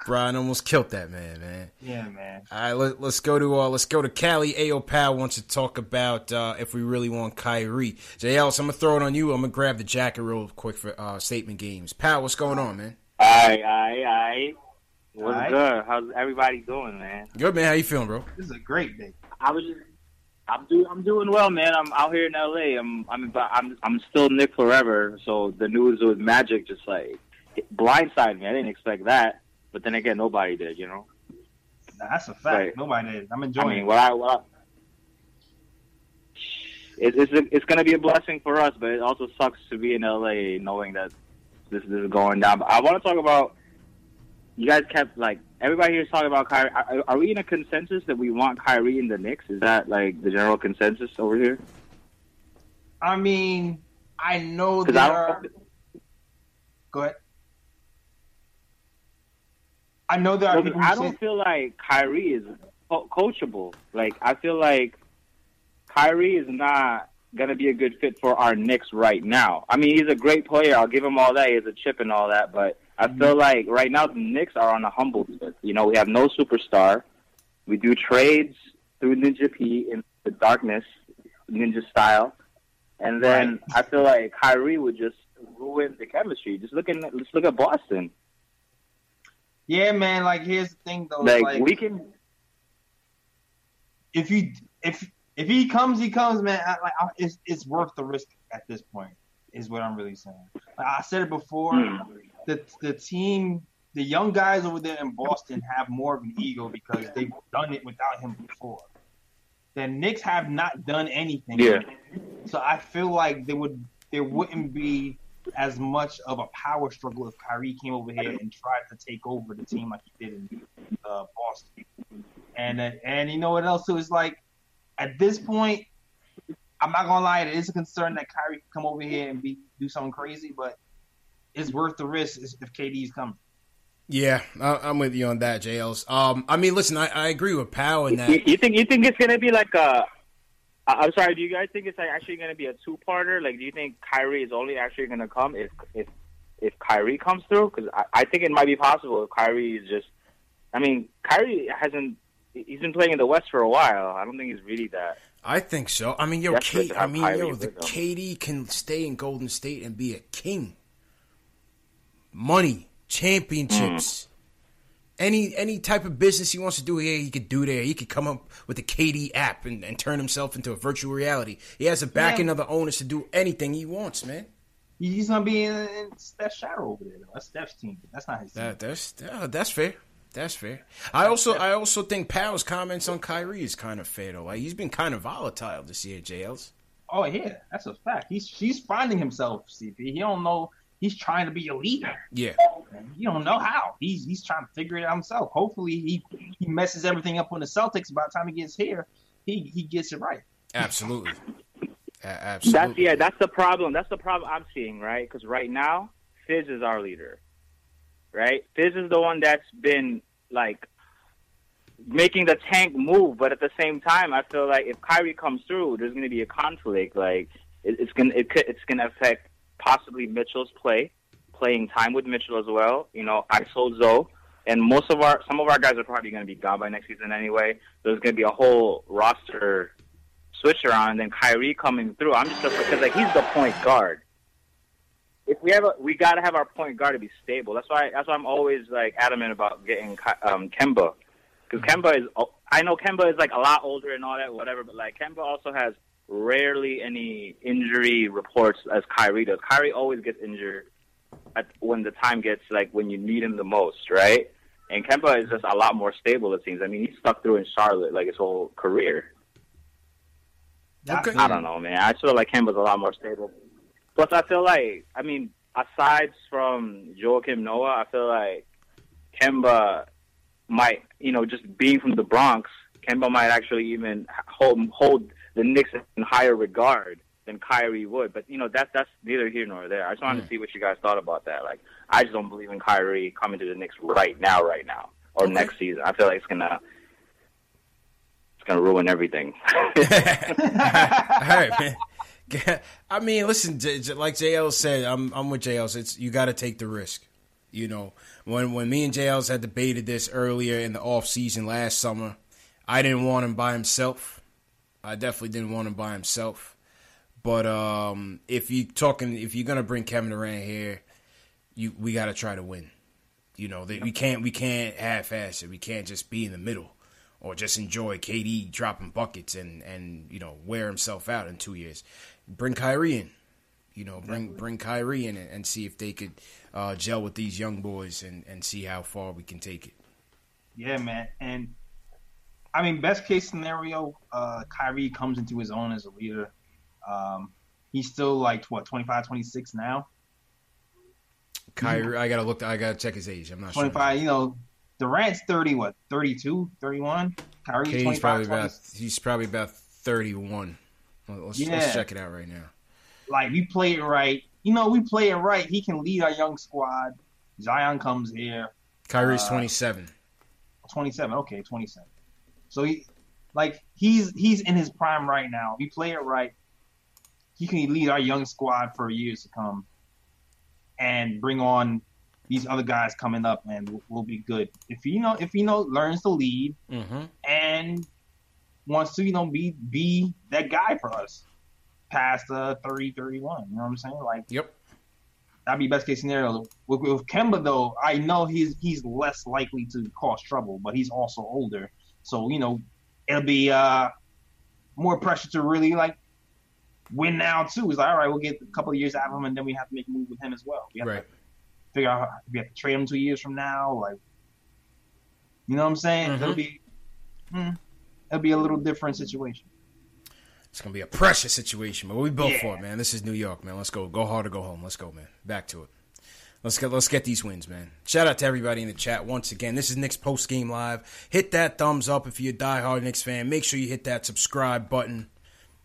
LeBron almost killed that man, man. Yeah, man. All right, let, let's go to uh, let's go to Cali. Ao Pal wants to talk about uh, if we really want Kyrie. JL, so I'm gonna throw it on you. I'm gonna grab the jacket real quick for uh, statement games. Pal, what's going on, man? Aye, aye, aye. What's Aight. good? How's everybody doing, man? Good man. How you feeling, bro? This is a great day. I was just, I'm doing, I'm doing well, man. I'm out here in LA. I'm, I'm, I'm, I'm still Knick forever. So the news with Magic just like blindsided me. I didn't expect that, but then again, nobody did, you know. Nah, that's a fact. Right. Nobody did. I'm enjoying. I mean, it. what I, what I it, it's a, it's going to be a blessing for us, but it also sucks to be in LA knowing that this, this is going down. But I want to talk about you guys kept like everybody here is talking about Kyrie. Are, are we in a consensus that we want Kyrie in the Knicks? Is that like the general consensus over here? I mean, I know there I are. Go ahead. I know there are Well, I don't feel like Kyrie is co- coachable. Like I feel like Kyrie is not gonna be a good fit for our Knicks right now. I mean, he's a great player. I'll give him all that. He has a chip and all that. But I feel like right now the Knicks are on a humble tip. You know, we have no superstar. We do trades through Ninja P in the darkness, ninja style, and then I feel like Kyrie would just ruin the chemistry. Just look at let's look at Boston. yeah, man. Like, here's the thing, though. Like, Like, we can if you if if he comes, he comes, man. I, like, I, it's it's worth the risk at this point. Is what I'm really saying. Like, I said it before. Hmm. The the team, the young guys over there in Boston have more of an ego because they've done it without him before. The Knicks have not done anything. Yeah. So I feel like there would there wouldn't be as much of a power struggle if Kyrie came over here and tried to take over the team like he did in uh, Boston. And and you know what else? So it's like at this point, I'm not gonna lie, it is a concern that Kyrie can come over here and be do something crazy, but it's worth the risk if KD's coming. Yeah, I, I'm with you on that, JLs. Um, I mean, listen, I, I agree with Pal in that. you think you think it's gonna be like a? I'm sorry. Do you guys think it's like actually gonna be a two-parter? Like, do you think Kyrie is only actually gonna come if if if Kyrie comes through? Because I, I think it might be possible if Kyrie is just. I mean, Kyrie hasn't. He's been playing in the West for a while. I don't think he's really that. I think so. I mean, yo, Desperate K- I mean, Kyrie yo, the them. KD can stay in Golden State and be a king. Money, championships, any any type of business he wants to do here, he could do there. He could come up with the KD app and, and turn himself into a virtual reality. He has the backing Yeah. of the owners to do anything he wants, man. He's gonna be in, in Steph's shadow over there. Though. That's Steph's team. That's not his team. That that's uh, that's fair. That's fair. I also I also think Powell's comments on Kyrie is kind of fatal. Like he's been kind of volatile this year, JL's. Oh yeah, that's a fact. He's he's finding himself. CP. He don't know. He's trying to be a leader. Yeah. You don't know how. He's he's trying to figure it out himself. Hopefully he he messes everything up on the Celtics. By the time he gets here, he he gets it right. Absolutely. Absolutely. That's yeah. That's the problem. That's the problem I'm seeing, right? Because right now, Fizz is our leader, right? Fizz is the one that's been like making the tank move, but at the same time, I feel like if Kyrie comes through, there's going to be a conflict. Like it, it's gonna it could, it's going to affect possibly Mitchell's play, playing time with Mitchell as well. You know, ISO Zoe. And most of our, some of our guys are probably going to be gone by next season anyway. There's going to be a whole roster switch around, and then Kyrie coming through. I'm just because like he's the point guard. If we have a, we got to have our point guard to be stable. That's why that's why I'm always like adamant about getting um, Kemba, because Kemba is. I know Kemba is like a lot older and all that, whatever. But like Kemba also has rarely any injury reports as Kyrie does. Kyrie always gets injured at when the time gets like when you need him the most, right? And Kemba is just a lot more stable. It seems. I mean, he's stuck through in Charlotte like his whole career. Okay. I don't know, man. I feel like Kemba's a lot more stable. Plus, I feel like, I mean, aside from Joakim Noah, I feel like Kemba might, you know, just being from the Bronx, Kemba might actually even hold hold the Knicks in higher regard than Kyrie would. But you know, that's that's neither here nor there. I just wanted to hmm. see what you guys thought about that. Like, I just don't believe in Kyrie coming to the Knicks right now, right now, or next season. I feel like it's gonna it's gonna ruin everything. All right, man. I mean, listen, J- J- like JL said, I'm I'm with JL. It's you got to take the risk. You know, when when me and JL's had debated this earlier in the off season last summer, I didn't want him by himself. I definitely didn't want him by himself. But um, if you talking, if you're gonna bring Kevin Durant here, you we got to try to win. You know, that we can't we can't half-ass it. We can't just be in the middle or just enjoy KD dropping buckets and and you know wear himself out in two years. Bring Kyrie in, you know, bring bring Kyrie in and, and see if they could uh, gel with these young boys and and see how far we can take it. Yeah, man. And I mean, best case scenario, uh, Kyrie comes into his own as a leader. Um, he's still like what 25, 26 now. Kyrie, I gotta look. I gotta check his age. I'm not sure. 25. You know, Durant's 30, what 32, 31. Kyrie's KD's 25, probably 20. about he's probably about 31. Let's, Yeah. let's check it out right now. like we play it right. You know, we play it right. He can lead our young squad. Zion comes here, Kyrie's Uh, 27. 27. Okay, 27. So he, like, he's he's in his prime right now. We play it right. He can lead our young squad for years to come, and bring on these other guys coming up, and we'll, we'll be good. If he know, if he know, learns to lead Mm-hmm. and wants to, you know, be be that guy for us past uh 30, 31. You know what I'm saying? Like, Yep. that'd be best case scenario. With, with Kemba though, I know he's he's less likely to cause trouble, but he's also older, so you know it'll be uh more pressure to really like win now too. It's like all right, we'll get a couple of years out of him, and then we have to make a move with him as well. We have Right. to figure out how, if we have to trade him two years from now, like you know what I'm saying? Mhm. It'll be hmm, it'll be a little different situation. It's gonna be a pressure situation, but we built Yeah. for it, man. This is New York, man. Let's go. Go hard or go home. Let's go, man. Back to it. Let's get let's get these wins, man. Shout out to everybody in the chat once again. This is Knicks post game live. Hit that thumbs up if you're a diehard Knicks fan. Make sure you hit that subscribe button.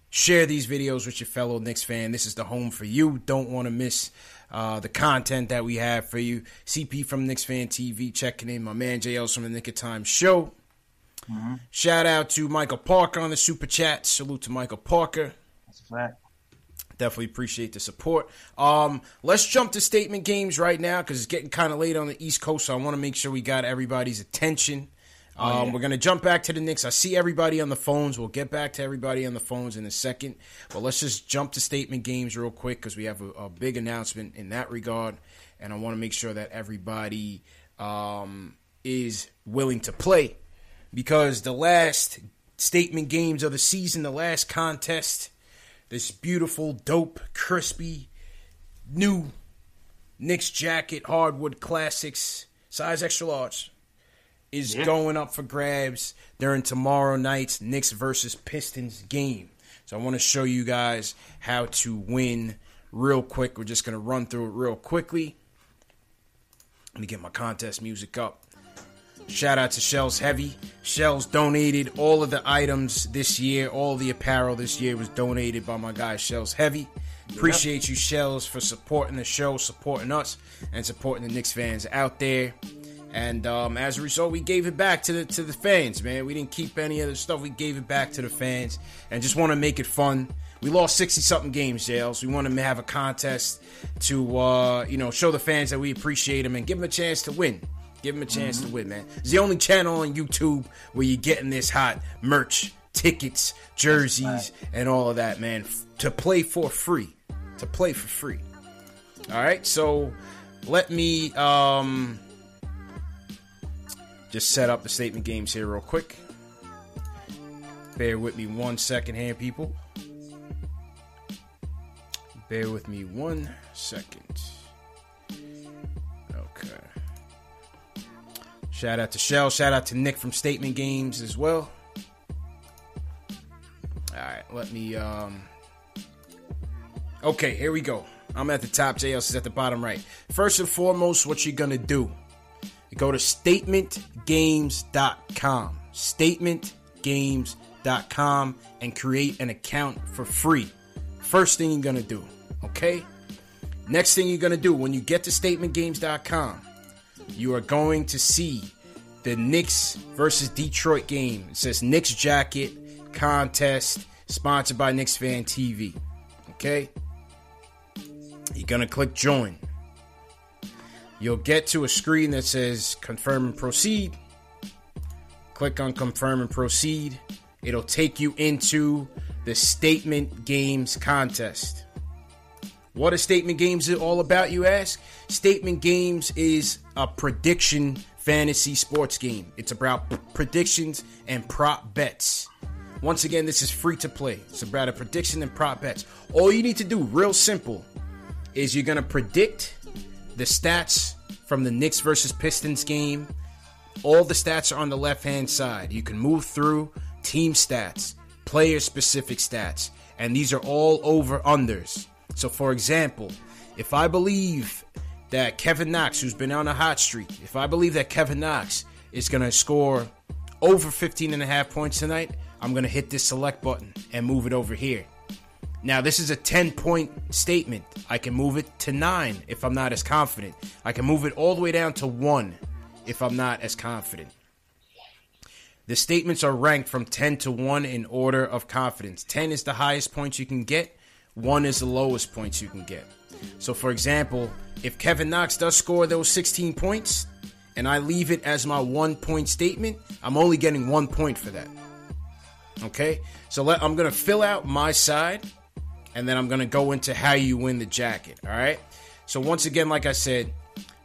Share these videos with your fellow Knicks fan. This is the home for you. Don't want to miss uh, the content that we have for you. CP from Knicks Fan TV checking in. My man JL's from the Nick of Time Show. Shout out to Michael Parker on the super chat. Salute to Michael Parker. That's a fact. Definitely appreciate the support. Um, let's jump to statement games right now because it's getting kind of late on the East Coast, so I want to make sure we got everybody's attention. Um, Oh, yeah. We're gonna jump back to the Knicks. I see everybody on the phones. We'll get back to everybody on the phones in a second. But let's just jump to statement games real quick because we have a, a big announcement in that regard, and I want to make sure that everybody um, is willing to play because the last statement games of the season, the last contest, this beautiful, dope, crispy, new Knicks jacket, hardwood classics, size extra large, is Yeah. going up for grabs during tomorrow night's Knicks versus Pistons game. So I want to show you guys how to win real quick. We're just going to run through it real quickly. Let me get my contest music up. Shout out to Shells Heavy. Shells donated all of the items this year. All the apparel this year was donated by my guy Shells Heavy. Appreciate you, Shells, for supporting the show, supporting us, and supporting the Knicks fans out there. And um, as a result, we gave it back to the to the fans, man. We didn't keep any of the stuff. We gave it back to the fans, and just want to make it fun. We lost sixty something games, Jails. We want to have a contest to uh, you know show the fans that we appreciate them and give them a chance to win. Give them a chance to win, man. It's the only channel on YouTube where you're getting this hot merch, tickets, jerseys, and all of that, man. f- To play for free. To play for free. All right, so let me um just set up the statement games here real quick. Bear with me one second here, people. Bear with me one second. Okay. Shout out to Shell. Shout out to Nick from Statement Games as well. All right, let me. um Okay, here we go. I'm at the top. JLS is at the bottom right. First and foremost, what you're gonna do? Go to statementgames.com. Statementgames.com and create an account for free. First thing you're gonna do. Okay. Next thing you're gonna do when you get to statementgames.com, you are going to see the Knicks versus Detroit game. It says Knicks jacket contest sponsored by Knicks Fan TV. Okay? You're going to click join. You'll get to a screen that says confirm and proceed. Click on confirm and proceed. It'll take you into the Statement Games contest. What are Statement Games all about, you ask? Statement Games is a prediction fantasy sports game. It's about p- predictions and prop bets. Once again, this is free to play. It's about a prediction and prop bets. All you need to do, real simple, is you're going to predict the stats from the Knicks versus Pistons game. All the stats are on the left hand side. You can move through team stats, player specific stats, and these are all over unders. So, for example, if I believe that Kevin Knox, who's been on a hot streak, if I believe that Kevin Knox is going to score over 15 and a half points tonight, I'm going to hit this select button and move it over here. Now, this is a 10 point statement. I can move it to 9 if I'm not as confident. I can move it all the way down to 1 if I'm not as confident. The statements are ranked from 10 to 1 in order of confidence. 10 is the highest points you can get, 1 is the lowest points you can get. So, for example, if Kevin Knox does score those 16 points and I leave it as my one point statement, I'm only getting one point for that. Okay? So, let, I'm going to fill out my side and then I'm going to go into how you win the jacket. All right? So, once again, like I said,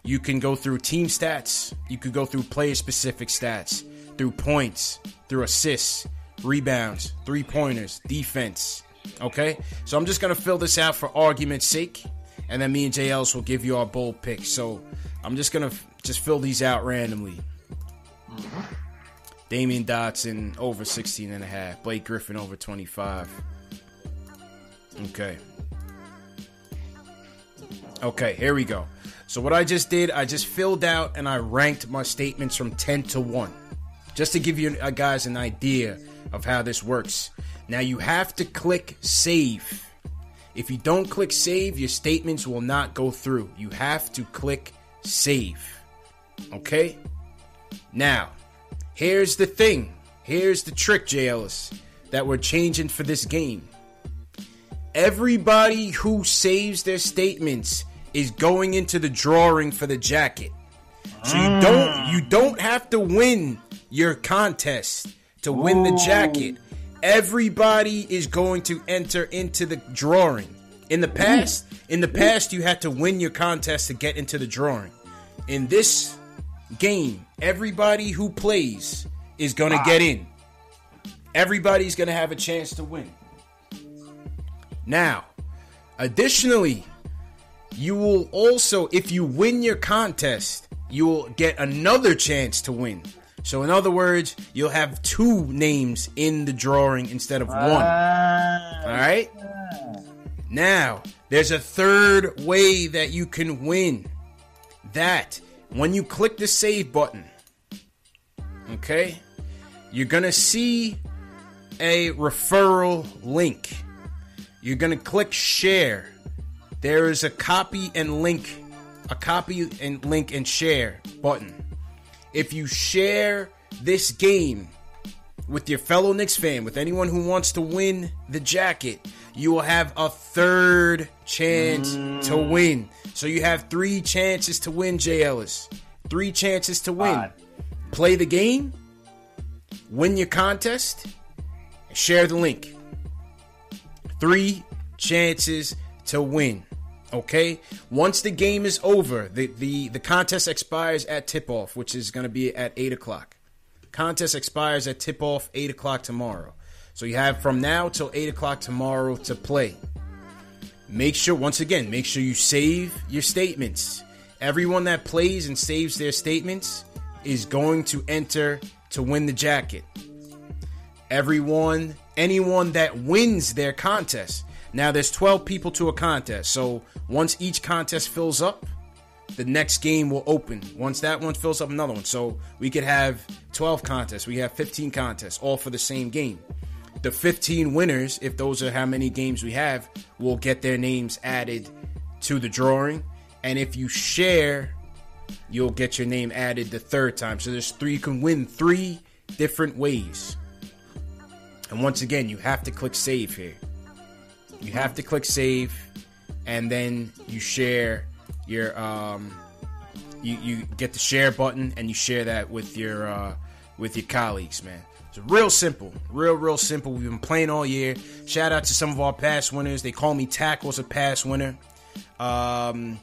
you can go through team stats, you could go through player specific stats, through points, through assists, rebounds, three pointers, defense. Okay? So I'm just going to fill this out for argument's sake, and then me and JLs will give you our bold picks. So I'm just going to f- just fill these out randomly. Damyean Dotson over 16 and a half. Blake Griffin over 25. Okay. Okay, here we go. So what I just did, I just filled out and I ranked my statements from 10 to 1. Just to give you uh, guys an idea of how this works. Now you have to click save. If you don't click save, your statements will not go through. You have to click save. Okay? Now, here's the thing. Here's the trick, JLS, that we're changing for this game. Everybody who saves their statements is going into the drawing for the jacket. So you don't you don't have to win your contest to win the jacket, everybody is going to enter into the drawing. In the past, in the past you had to win your contest to get into the drawing. In this game, everybody who plays is going to get in. Everybody's going to have a chance to win. Now, additionally, you will also, if you win your contest, you will get another chance to win. So, in other words, you'll have two names in the drawing instead of one. Ah. All right? Now, there's a third way that you can win. That when you click the save button, okay, you're gonna see a referral link. You're gonna click share. There is a copy and link, a copy and link and share button. If you share this game with your fellow Knicks fan, with anyone who wants to win the jacket, you will have a third chance to mm. win. So you have three chances to win, Jay Ellis. Three chances to win. Play the game, win your contest, and share the link. Three chances to win. Okay? Once the game is over, the, the, the contest expires at tip off, which is going to be at 8 o'clock. Contest expires at tip off 8 o'clock tomorrow. So you have from now till 8 o'clock tomorrow to play. Make sure, once again, make sure you save your statements. Everyone that plays and saves their statements is going to enter to win the jacket. Everyone, anyone that wins their contest. Now there's 12 people to a contest. So once each contest fills up, the next game will open. Once that one fills up, another one. So we could have 12 contests. We have 15 contests, all for the same game. The 15 winners, if those are how many games we have, will get their names added to the drawing. And if you share, you'll get your name added the third time. So there's three. You can win three different ways. And once again, you have to click save here. You have to click save, and then you share your um, you you get the share button, and you share that with your uh, with your colleagues, man. It's real simple, real real simple. We've been playing all year. Shout out to some of our past winners. They call me Tackles a past winner. Um,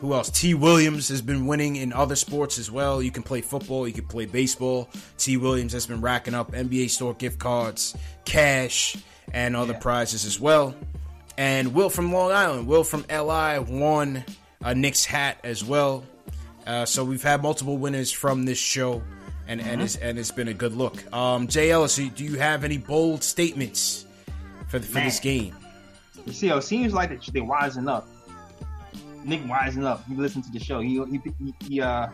who else? T. Williams has been winning in other sports as well. You can play football, you can play baseball. T. Williams has been racking up NBA store gift cards, cash, and other prizes as well. And Will from Long Island, Will from LI won a Knicks hat as well. Uh, so we've had multiple winners from this show, and and it's and it's been a good look. Um, Jay Ellis, do you have any bold statements for for this game? You see, it seems like they're wising up. Nick wising up. You listen to the show. He, he, he, he uh,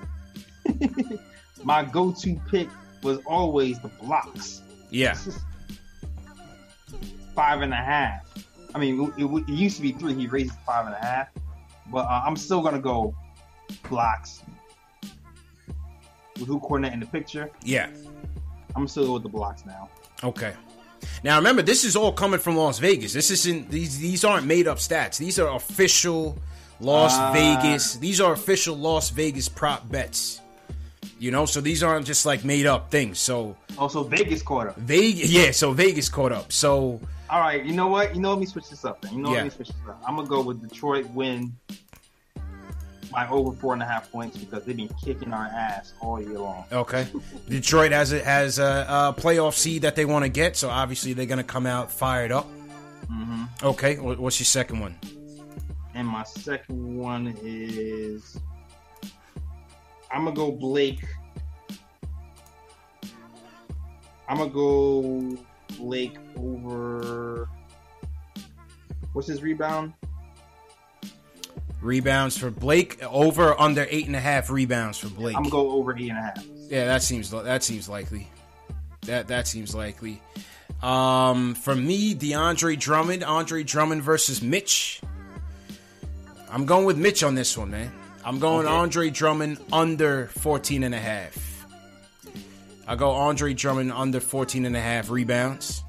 my go-to pick was always the blocks. Yeah, Five and a half. I mean, it, it, it used to be three. He raised five and a half. But uh, I'm still gonna go blocks. With who Kornet in the picture, yeah. I'm still with the blocks now. Okay. Now remember, this is all coming from Las Vegas. This isn't these these aren't made up stats. These are official Las Ah. Vegas. These are official Las Vegas prop bets. You know, so these aren't just like made up things. So Also, Vegas caught up. Vegas, yeah. So Vegas caught up. So All right, you know what? You know, let me switch this up. Then. You know, Yeah. let me switch this up. I'm gonna go with Detroit win by over four and a half points because they've been kicking our ass all year long. okay, Detroit has a has a, a playoff seed that they want to get. So obviously they're gonna come out fired up. Mm-hmm. Okay, what's your second one? And my second one is I'm gonna go Blake. I'm gonna go Blake over. What's his rebound? Rebounds for Blake over under eight and a half rebounds for Blake. I'm gonna go over eight and a half. Yeah, that seems that seems likely. That that seems likely. Um, for me, DeAndre Drummond, Andre Drummond versus Mitch. I'm going with Mitch on this one, man. I'm going Okay. Andre Drummond under 14 and a half. I go Andre Drummond under 14 and a half rebounds.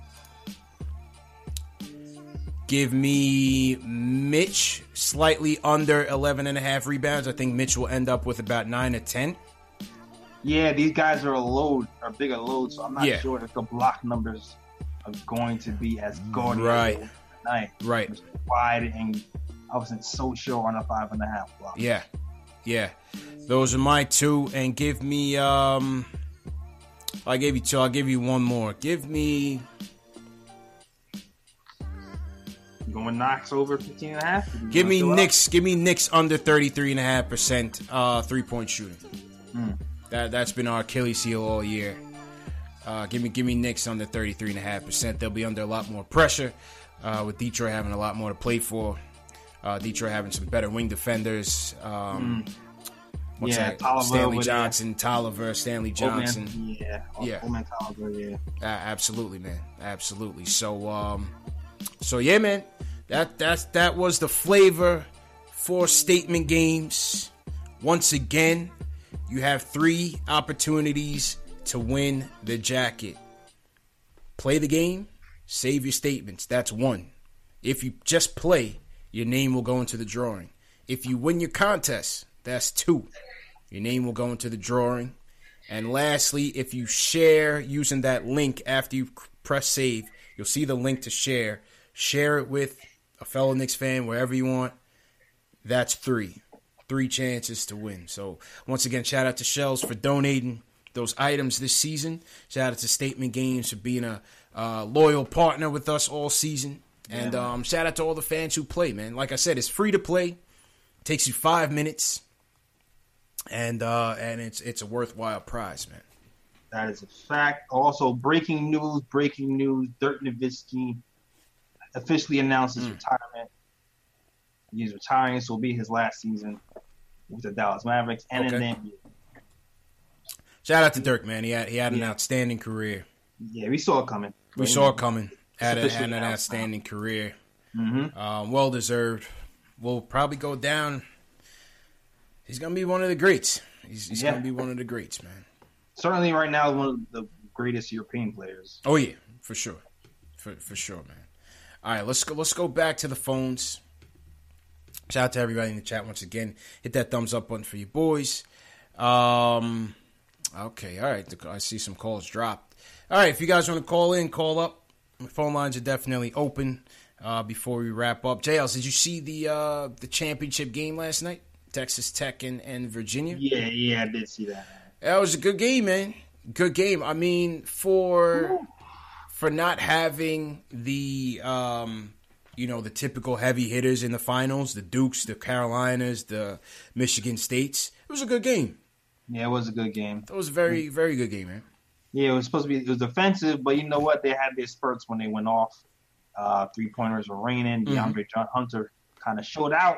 Give me Mitch slightly under 11 and a half rebounds. I think Mitch will end up with about 9 or 10. Yeah, these guys are a load, are bigger load, so I'm not Yeah. sure if the block numbers are going to be as gaudy Right. tonight. Right. Wide and I wasn't so sure on a five and a half block. Yeah, yeah. Those are my two, and give me. um I gave you two. I'll give you one more. Give me. You going Knox over 15 and a half? Give me? Knicks. Give me Knicks under thirty three and a half percent uh three point shooting. Hmm. That that's been our Achilles heel all year. Uh, give me give me Knicks under thirty three and a half percent. They'll be under a lot more pressure. Uh, with Detroit having a lot more to play for. Uh, Detroit having some better wing defenders. Um, What's. Yeah, that? Tolliver Stanley there. Johnson, Tolliver, Stanley Old man- Johnson. yeah. Yeah. Old man Tolliver, yeah. Uh, absolutely, man. Absolutely. So, um, so yeah, man. That that's that was the flavor for statement games. Once again, you have three opportunities to win the jacket. Play the game, save your statements. That's one. If you just play, your name will go into the drawing. If you win your contest, that's two. Your name will go into the drawing. And lastly, if you share using that link after you press save, you'll see the link to share. Share it with a fellow Knicks fan wherever you want. That's three. Three chances to win. So once again, shout out to Shells for donating those items this season. Shout out to Statement Games for being a uh, loyal partner with us all season. And Yeah. um, shout out to all the fans who play, man. Like I said, it's free to play. Takes you five minutes, and uh, and it's it's a worthwhile prize, man. That is a fact. Also, breaking news, breaking news. Dirk Nowitzki officially announced his Hmm. retirement. He's retiring. This will be his last season with the Dallas Mavericks and in Okay. the NBA. Shout out to Dirk, man. He had he had an outstanding career. Yeah, we saw it coming. We saw it coming. Had, a, had an outstanding career. Mm-hmm. Um, well deserved. Will probably go down. He's gonna be one of the greats. He's, he's Yeah. gonna be one of the greats, man. Certainly, right now, one of the greatest European players. Oh yeah, for sure, for for sure, man. All right, let's go. Let's go back to the phones. Shout out to everybody in the chat once again. Hit that thumbs up button for you boys. Um, okay, all right. I see some calls dropped. All right, if you guys want to call in, call up. The phone lines are definitely open. Uh, before we wrap up, JLs, did you see the uh, the championship game last night? Texas Tech and, and Virginia. Yeah, yeah, I did see that. That was a good game, man. Good game. I mean, for for not having the um, you know, the typical heavy hitters in the finals, the Dukes, the Carolinas, the Michigan States. It was a good game. Yeah, it was a good game. It was a very, very good game, man. Yeah, it was supposed to be. It was defensive, but you know what? They had their spurts when they went off. Uh, three pointers were raining. Mhm. DeAndre John- Hunter kind of showed out.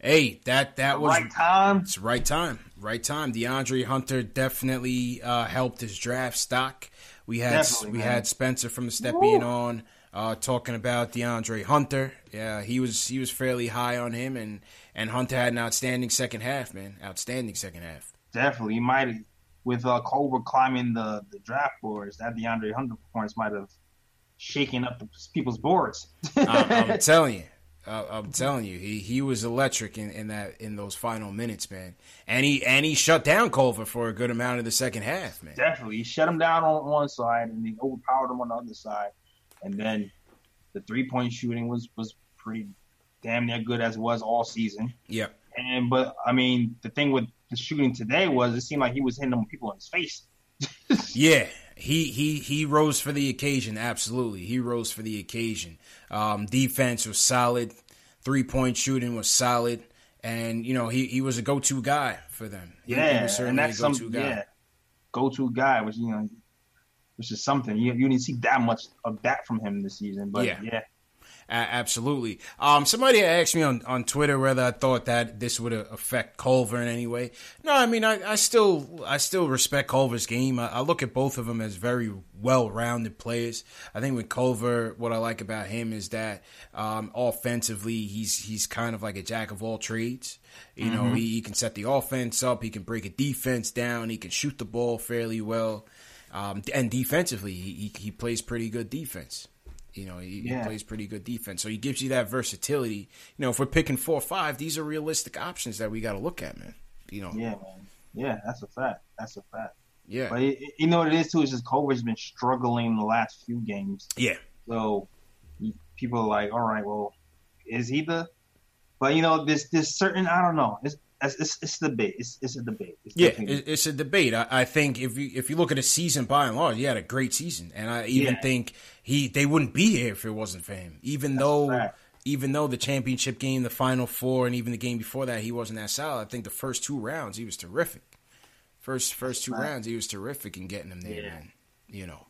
Hey, that that The was right time. It's right time, right time. DeAndre Hunter definitely uh, helped his draft stock. We had Definitely, we man. had Spencer from the Stepien on uh, talking about DeAndre Hunter. Yeah, he was he was fairly high on him, and and Hunter had an outstanding second half, man. Outstanding second half. Definitely, he might have, with uh, Culver climbing the, the draft boards. That DeAndre Hunter performance might have shaken up the people's boards. I, I'm telling you. Uh, I'm telling you, he, he was electric in, in that in those final minutes, man. And he and he shut down Culver for a good amount of the second half, man. Definitely, he shut him down on one side and he overpowered him on the other side. And then the three point shooting was was pretty damn near good as it was all season. Yep. And but I mean, the thing with the shooting today was it seemed like he was hitting them people in his face. Yeah, he he he rose for the occasion. Absolutely, he rose for the occasion. Um, defense was solid. Three point shooting was solid, and you know he, he was a go to guy for them. He, he Yeah, was and that's a go to some guy. yeah, go to guy, which you know, which is something you you didn't see that much of that from him this season. But Yeah. yeah, absolutely. Um, somebody asked me on, on Twitter whether I thought that this would uh, affect Culver in any way. No, I mean I, I still I still respect Culver's game. I, I look at both of them as very well rounded players. I think with Culver, what I like about him is that um, offensively he's he's kind of like a jack of all trades. You know, Mhm. he, he can set the offense up, he can break a defense down, he can shoot the ball fairly well, um, and defensively he he plays pretty good defense. You know, he, he plays pretty good defense. So he gives you that versatility. You know, if we're picking four or five, these are realistic options that we got to look at, man. You know, yeah, man, yeah, that's a fact. That's a fact. Yeah. But it, you know what it is too is just Culver's been struggling the last few games. Yeah. So people are like, all right, well, is he the? But you know, this this certain I don't know. It's it's, it's a debate. It's, it's a debate. It's yeah, it's a debate. I, I, think if you if you look at a season by and large, he had a great season, and I even yeah. think he they wouldn't be here if it wasn't for him. Even That's though even though the championship game, the final four, and even the game before that, he wasn't that solid. I think the first two rounds he was terrific. First first two rounds he was terrific in getting them there, yeah. man. You know.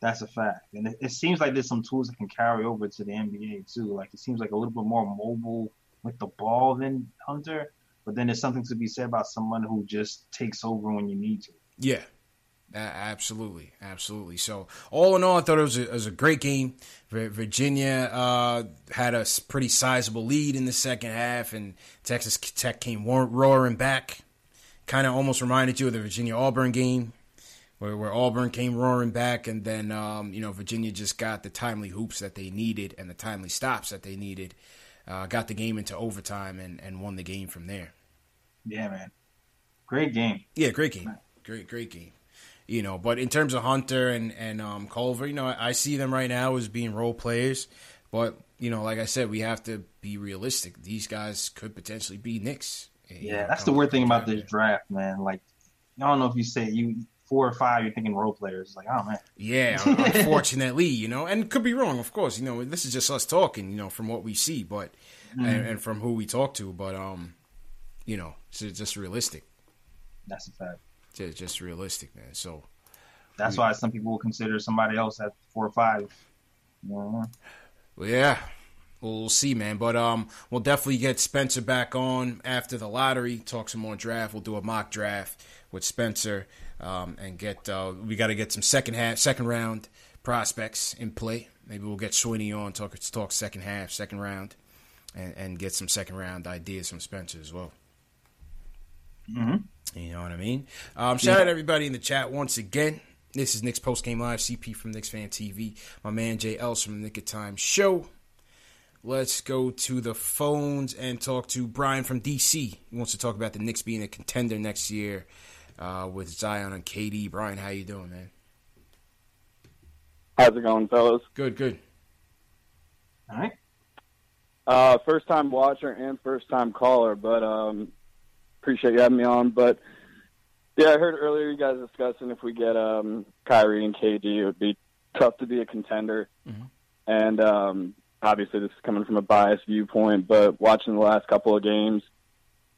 That's a fact, and it, it, seems like there's some tools that can carry over to the NBA too. Like it seems like a little bit more mobile with the ball than Hunter, but then there's something to be said about someone who just takes over when you need to. Yeah, absolutely, absolutely. So all in all, I thought it was a, it was a great game. Virginia uh, had a pretty sizable lead in the second half, and Texas Tech came roaring back. Kind of almost reminded you of the Virginia Auburn game where, where Auburn came roaring back, and then um, you know Virginia just got the timely hoops that they needed and the timely stops that they needed. Uh, got the game into overtime and, and won the game from there. Yeah, man, great game. Yeah, great game. Great, great game. You know, but in terms of Hunter and and um, Culver, you know, I, I see them right now as being role players. But you know, like I said, we have to be realistic. These guys could potentially be Knicks. Yeah, that's the weird thing about this draft, man. Like, I don't know if you say you four or five, you're thinking role players. It's like, oh man. Yeah, unfortunately, you know, and could be wrong, of course. You know, this is just us talking, you know, from what we see, but mm-hmm. and, and, from who we talk to, but um, you know, it's just realistic. That's a fact. Just, just realistic, man. So that's we, why some people will consider somebody else at four or five. Well, yeah. we'll see, man. But um, we'll definitely get Spencer back on after the lottery. Talk some more draft. We'll do a mock draft with Spencer um, and get uh, we got to get some second half, second round prospects in play. Maybe we'll get Sweeney on talk talk second half, second round, and, and get some second round ideas from Spencer as well. Mm-hmm. You know what I mean? Um, shout yeah. out everybody in the chat once again. This is Knicks Post Game Live, CP from Knicks Fan TV. My man Jay Ellis from the Nick of Time Show. Let's go to the phones and talk to Brian from DC. He wants to talk about the Knicks being a contender next year uh, with Zion and KD. Brian, how you doing, man? How's it going, fellas? Good, good. All right. Uh, first time watcher and first time caller, but um, appreciate you having me on. But yeah, I heard earlier you guys discussing if we get um, Kyrie and KD, it would be tough to be a contender. Mm-hmm. And um, obviously, this is coming from a biased viewpoint, but watching the last couple of games,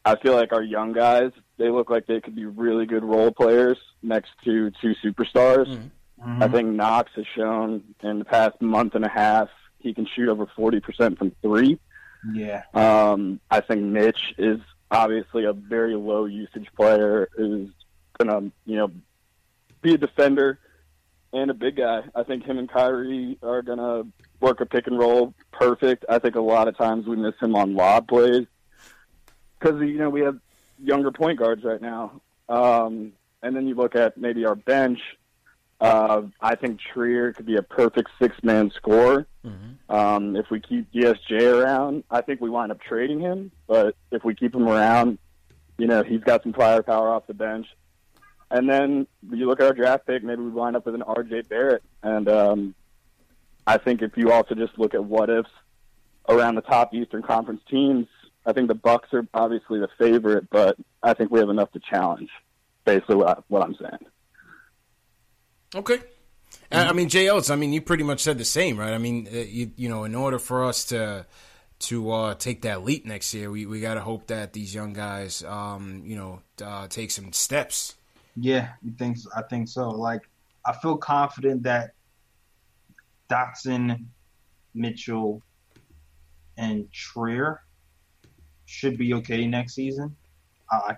I feel like our young guys they look like they could be really good role players next to two superstars. Mm-hmm. I think Knox has shown in the past month and a half he can shoot over forty percent from three. Yeah. Um, I think Mitch is obviously a very low usage player who's gonna, you know, be a defender and a big guy. I think him and Kyrie are gonna work a pick and roll perfect. I think a lot of times we miss him on lob plays because you know we have younger point guards right now. Um, and then you look at maybe our bench. Uh, I think Trier could be a perfect six man scorer. Mm-hmm. Um, if we keep DSJ around, I think we wind up trading him. But if we keep him around, you know, he's got some firepower off the bench. And then you look at our draft pick, maybe we wind up with an RJ Barrett. And um, I think if you also just look at what ifs around the top Eastern Conference teams, I think the Bucks are obviously the favorite, but I think we have enough to challenge. Basically, what, I, what I'm saying. Okay. Mm-hmm. I mean, Jay. I mean, you pretty much said the same, right? I mean, uh, you, you know, in order for us to to uh, take that leap next year, we, we got to hope that these young guys, um, you know, uh, take some steps. Yeah, you think? I think so. Like, I feel confident that Dotson, Mitchell, and Trier should be okay next season. I,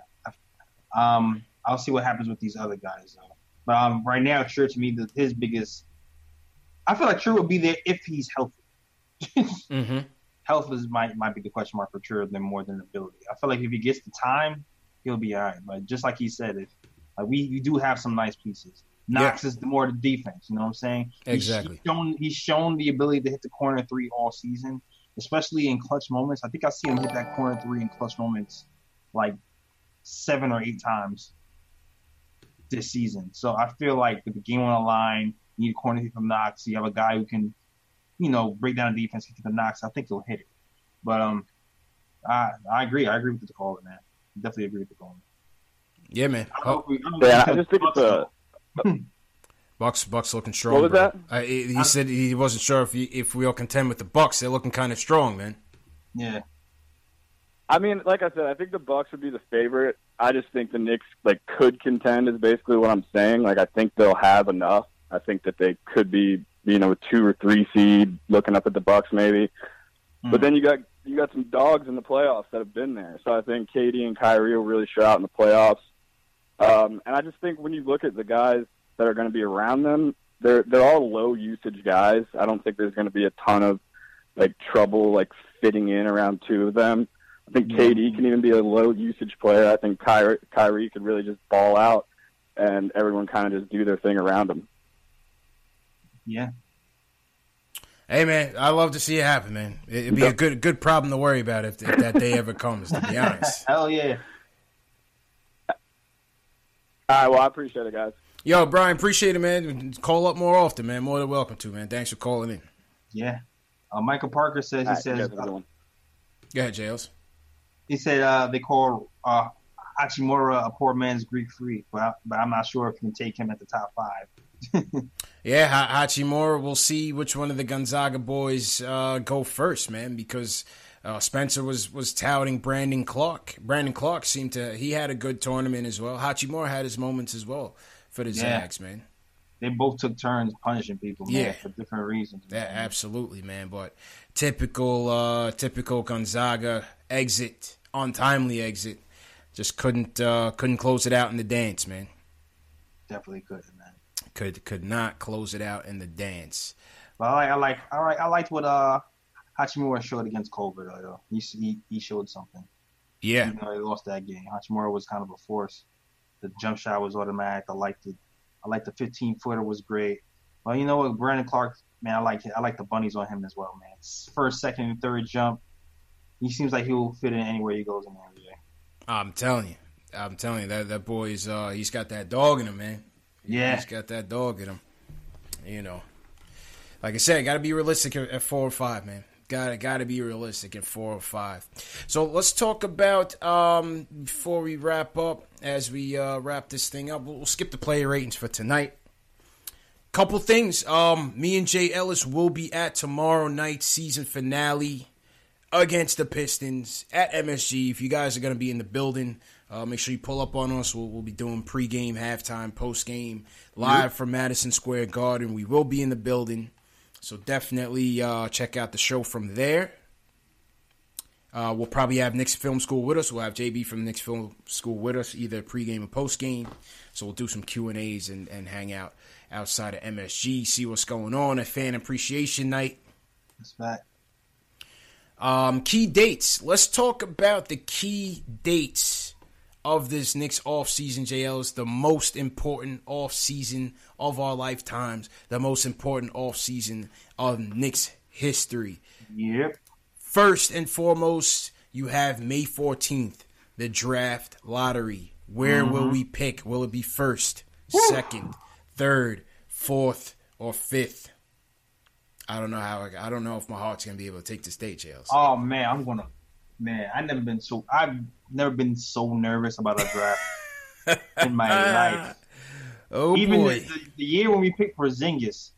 um, I'll see what happens with these other guys though. But um, right now, True to me, the, his biggest. I feel like True will be there if he's healthy. mm-hmm. Health is might might be the question mark for True than more than ability. I feel like if he gets the time, he'll be all right. But just like he said, if like we, we do have some nice pieces. Knox yeah. is the more the defense. You know what I'm saying? Exactly. He's shown, he's shown the ability to hit the corner three all season especially in clutch moments. I think I see him hit that corner three in clutch moments like seven or eight times. This season. So I feel like with the game on the line, you need a corner from Knox. You have a guy who can, you know, break down the defense, get to the Knox. I think he'll hit it. But um, I I agree. I agree with the call, man. Definitely agree with the call. Yeah, man. Oh, Yeah, I just think it's a. Bucks, Bucks looking strong. What was bro. that? Uh, he, he said he wasn't sure if he, if we all contend with the Bucks. They're looking kind of strong, man. Yeah. I mean, like I said, I think the Bucks would be the favorite. I just think the Knicks like could contend is basically what I'm saying. Like I think they'll have enough. I think that they could be, you know, a two or three seed, looking up at the Bucks maybe. But then you got you got some dogs in the playoffs that have been there. So I think KD and Kyrie will really show out in the playoffs. Um, and I just think when you look at the guys that are going to be around them, they're they're all low usage guys. I don't think there's going to be a ton of like trouble like fitting in around two of them. I think KD can even be a low usage player. I think Kyrie, Kyrie could really just ball out, and everyone kind of just do their thing around him. Yeah. Hey, man, I love to see it happen, man. It'd be a good good problem to worry about if, if that day ever comes. To be honest. Hell yeah. All right, well, I appreciate it, guys. Yo, Brian, appreciate it, man. Call up more often, man. More than welcome to, man. Thanks for calling in. Yeah. Uh, Michael Parker says he All right, you says guys have a good one. Go ahead, Jails. He said uh, they call uh, Hachimura a poor man's Greek freak, but I, but I'm not sure if you can take him at the top five. Yeah, Ha- Hachimura. We'll see which one of the Gonzaga boys uh, go first, man, because uh, Spencer was was touting Brandon Clarke. Brandon Clarke seemed to he had a good tournament as well. Hachimura had his moments as well for the Yeah. Zags, man. They both took turns punishing people, man, Yeah. for different reasons. Yeah, absolutely, man. But typical, uh, typical Gonzaga exit, untimely exit. Just couldn't uh, couldn't close it out in the dance, man. Definitely couldn't, man. Could could not close it out in the dance. But I like, I like, all right, I liked what uh Hachimura showed against Culver. Though. He, he he showed something. Yeah, Even though he lost that game, Hachimura was kind of a force. The jump shot was automatic. I liked it. I liked the 15 footer was great. Well, you know what, Brandon Clarke, man, I like it. I like the bunnies on him as well, man. First, second, and third jump. He seems like he will fit in anywhere he goes in the NBA. I'm telling you, I'm telling you that that boy's uh, he's got that dog in him, man. Yeah. he's got that dog in him. You know, like I said, got to be realistic at, four or five, man. Got to got to be realistic at four or five. So let's talk about um, before we wrap up. As we uh, wrap this thing up, we'll, we'll skip the player ratings for tonight. Couple things. Um, me and Jay Ellis will be at tomorrow night's season finale against the Pistons at MSG. If you guys are going to be in the building, uh, make sure you pull up on us. We'll, we'll be doing pregame, halftime, postgame, live from Madison Square Garden. We will be in the building, so definitely uh, check out the show from there. Uh, we'll probably have Knicks Film School with us. We'll have JB from Knicks Film School with us, either pregame or postgame. So we'll do some Q and A's and and hang out outside of MSG, see what's going on at Fan Appreciation Night. That's fact. Um, key dates. Let's talk about the key dates of this Knicks offseason, JL. It's the most important offseason of our lifetimes, the most important offseason of Knicks history. Yep. First and foremost, you have May 14th, the draft lottery. Where will we pick? Will it be first, second, third, fourth, or fifth? I don't know how. I don't know if my heart's gonna be able to take the date, Jails. Oh man, I'm gonna. Man, I've never been so. I've never been so nervous about a draft in my life. Oh Even boy. the, the, year when we picked Porzingis,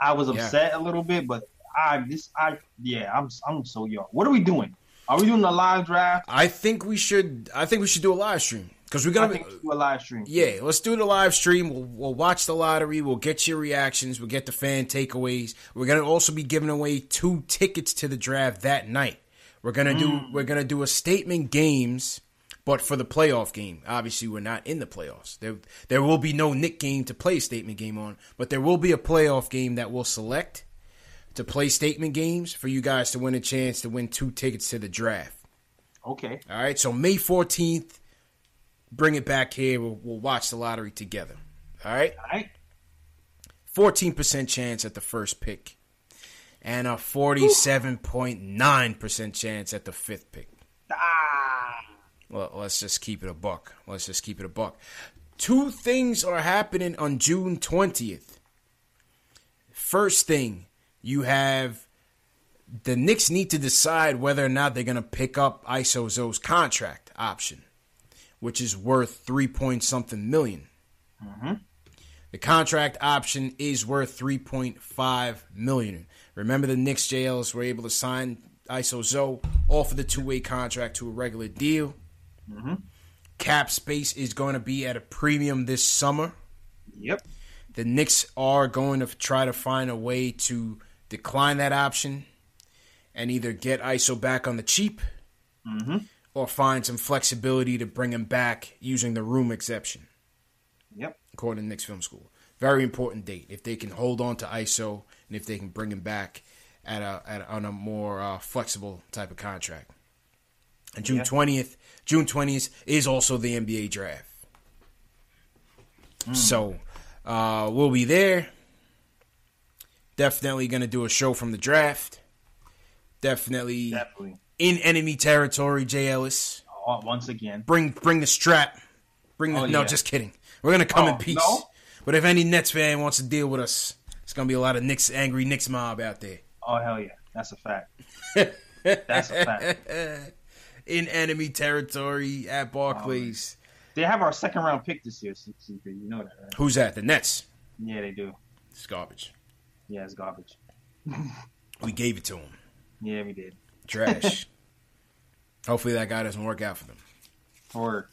I was Yeah. upset a little bit, but I this I yeah I'm I'm so young. What are we doing? Are we doing a live draft? I think we should. I think we should do a live stream because we're gonna. do a live stream. Yeah, let's do the live stream. We'll, we'll watch the lottery. We'll get your reactions. We'll get the fan takeaways. We're gonna also be giving away two tickets to the draft that night. We're gonna do. Mm. We're gonna do a statement games, but for the playoff game. Obviously, we're not in the playoffs. There, there will be no Knick game to play a statement game on, but there will be a playoff game that we'll select to play statement games for you guys to win a chance to win two tickets to the draft. Okay. All right, so May 14th, bring it back here. We'll, we'll watch the lottery together. All right? All right. 14% chance at the first pick, and a 47.9% chance at the fifth pick. Ah. Well, let's just keep it a buck. Let's just keep it a buck. Two things are happening on June 20th. First thing, you have the Knicks need to decide whether or not they're going to pick up Isozo's contract option, which is worth three point something 1000000 Mm-hmm. The contract option is worth 3.5 million. Remember the Knicks JLs were able to sign Isozo off of the two-way contract to a regular deal. Mm-hmm. Cap space is going to be at a premium this summer. Yep. The Knicks are going to try to find a way to decline that option and either get ISO back on the cheap Mm-hmm. Or find some flexibility to bring him back using the room exception. Yep. according to Knicks Film School. Very important date. If they can hold on to ISO and if they can bring him back at a, at a on a more uh, flexible type of contract. And June Yeah. twentieth, June twentieth is also the NBA draft. So uh, we'll be there. Definitely going to do a show from the draft. Definitely, Definitely. In enemy territory. Jay Ellis, Oh, once again. bring bring the strap. Bring the Oh, no, just kidding. We're gonna come Oh, in peace. no? But if any Nets fan wants to deal with us, it's gonna be a lot of Knicks angry Knicks mob out there. Oh hell yeah, that's a fact. That's a fact. in enemy territory at Barclays. Oh, they have our second round pick this year, CP. You know that, right? Who's that? The Nets. Yeah, they do. It's garbage. Yeah, it's garbage. We gave it to them. Yeah, we did. Trash. Hopefully that guy doesn't work out for them. Or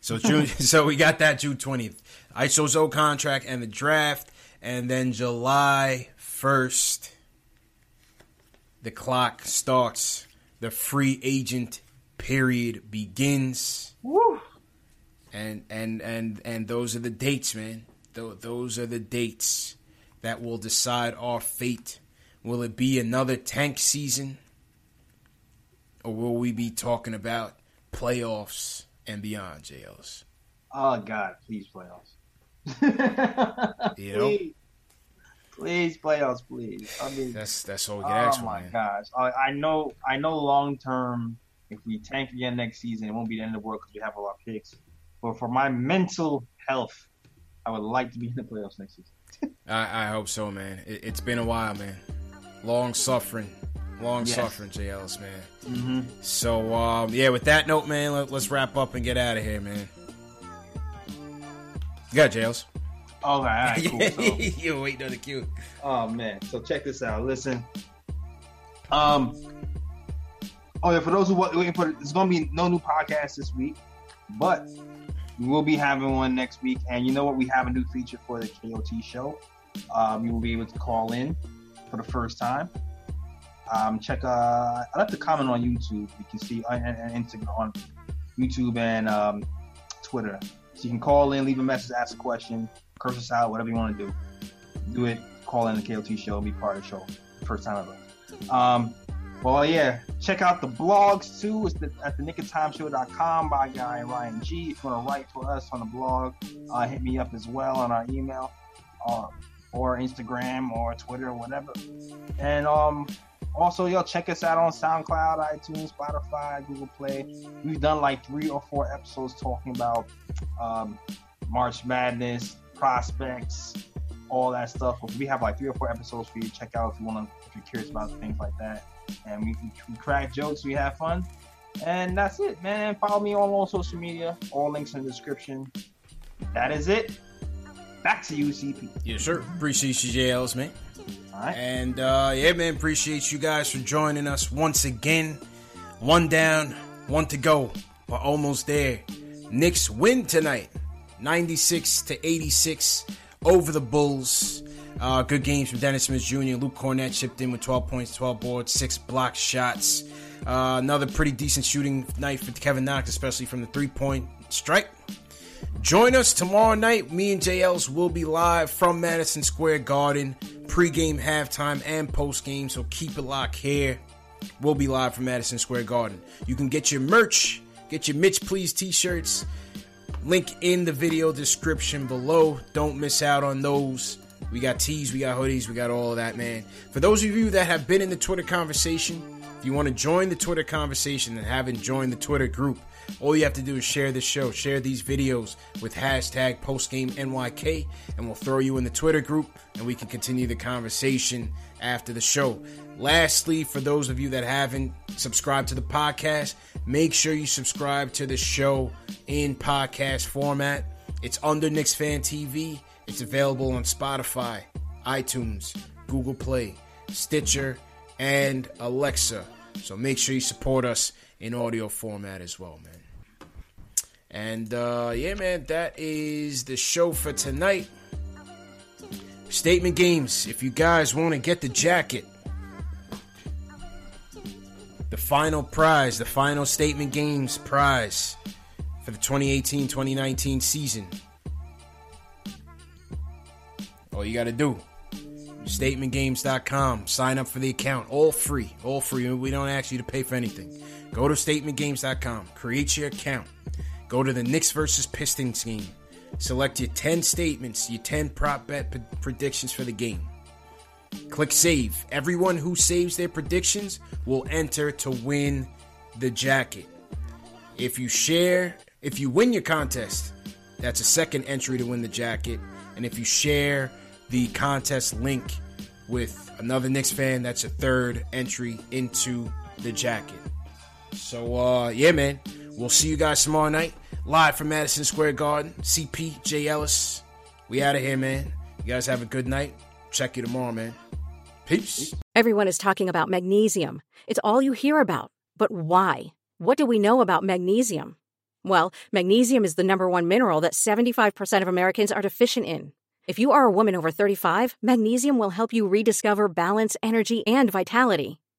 So June, so we got that June twentieth, ISOZO contract and the draft, and then July first, the clock starts. The free agent period begins. Woo. And and and and those are the dates, man. Tho- Those are the dates that will decide our fate. Will it be another tank season, or will we be talking about playoffs and beyond, JLs? oh god, please playoffs. You know? please, please playoffs, please. I mean, That's that's all we can oh, ask oh for, my man. gosh, I, I know, I know. Long term, if we tank again next season, it won't be the end of the world because we have a lot of picks. But for my mental health, I would like to be in the playoffs next season. I, I hope so, man. It, it's been a while, man. Long suffering, long Yes. suffering, JLs, man. Mm-hmm. So um, yeah, with that note, man, let, let's wrap up and get out of here, man. You got it, JLs. Okay, all right, cool. So, you waiting on the cue. Oh man, so check this out. Listen, um, oh yeah, for those who wa- waiting for, it, there's gonna be no new podcast this week, but we will be having one next week. And you know what? We have a new feature for the KOT show. Um, you will be able to call in for the first time. Um, check. Uh, I left a comment on YouTube. You can see on, Instagram, on YouTube, and um, Twitter. So you can call in, leave a message, ask a question, curse us out, whatever you want to do do it, call in the KOT show, be part of the show. First time ever. Um, well, yeah, check out the blogs too. It's the, at the nickoftimeshow.com by guy Ryan G. If you want to write to us on the blog, uh, hit me up as well on our email, uh, or Instagram or Twitter or whatever. And um, also, yo, check us out on SoundCloud, iTunes, Spotify, Google Play. We've done like three or four episodes talking about um, March Madness, prospects, all that stuff. We have like three or four episodes for you to check out if you want to, if you're curious about things like that. And we, we crack jokes, we have fun. And that's it, man. Follow me on all social media. All links in the description. That is it. Back to you, CP. Yes, sir. Appreciate you, JLs, man. All right. And uh, yeah, man, appreciate you guys for joining us once again. One down, one to go. We're almost there. Knicks win tonight, 96 to 86 over the Bulls. Uh, good games from Dennis Smith Jr. Luke Kornet chipped in with 12 points, 12 boards, six block shots. Uh, another pretty decent shooting night for Kevin Knox, especially from the three point strike. Join us tomorrow night. Me and JLs will be live from Madison Square Garden, pregame, halftime, and postgame. So keep it locked here. We'll be live from Madison Square Garden. You can get your merch, get your Mitch Please t shirts. Link in the video description below. Don't miss out on those. We got tees, we got hoodies, we got all of that, man. For those of you that have been in the Twitter conversation, If you want to join the Twitter conversation and haven't joined the Twitter group, all you have to do is share this show, share these videos with hashtag postgameNYK, and we'll throw you in the Twitter group and we can continue the conversation after the show. Lastly, for those of you that haven't subscribed to the podcast, make sure you subscribe to the show in podcast format. It's under Knicks Fan TV. It's available on Spotify, iTunes, Google Play, Stitcher, and Alexa. So make sure you support us in audio format as well, man. And uh, yeah, man, that is the show for tonight. Statement games. If you guys want to get the jacket, the final prize, the final statement games prize for the 2018 2019 season. All you got to do statementgames.com. Sign up for the account. All free. All free. We don't ask you to pay for anything. Go to statementgames.com. Create your account. Go to the Knicks versus Pistons game. Select your 10 statements, your 10 prop bet p- predictions for the game. Click save. Everyone who saves their predictions will enter to win the jacket. If you share, if you win your contest, that's a second entry to win the jacket. And if you share the contest link with another Knicks fan, that's a third entry into the jacket. So uh yeah, man. We'll see you guys tomorrow night. Live from Madison Square Garden. CP J Ellis. We out of here, man. You guys have a good night. Check you tomorrow, man. Peace. Everyone is talking about magnesium. It's all you hear about. But why? What do we know about magnesium? Well, magnesium is the number one mineral that 75% of Americans are deficient in. If you are a woman over 35, magnesium will help you rediscover balance, energy, and vitality.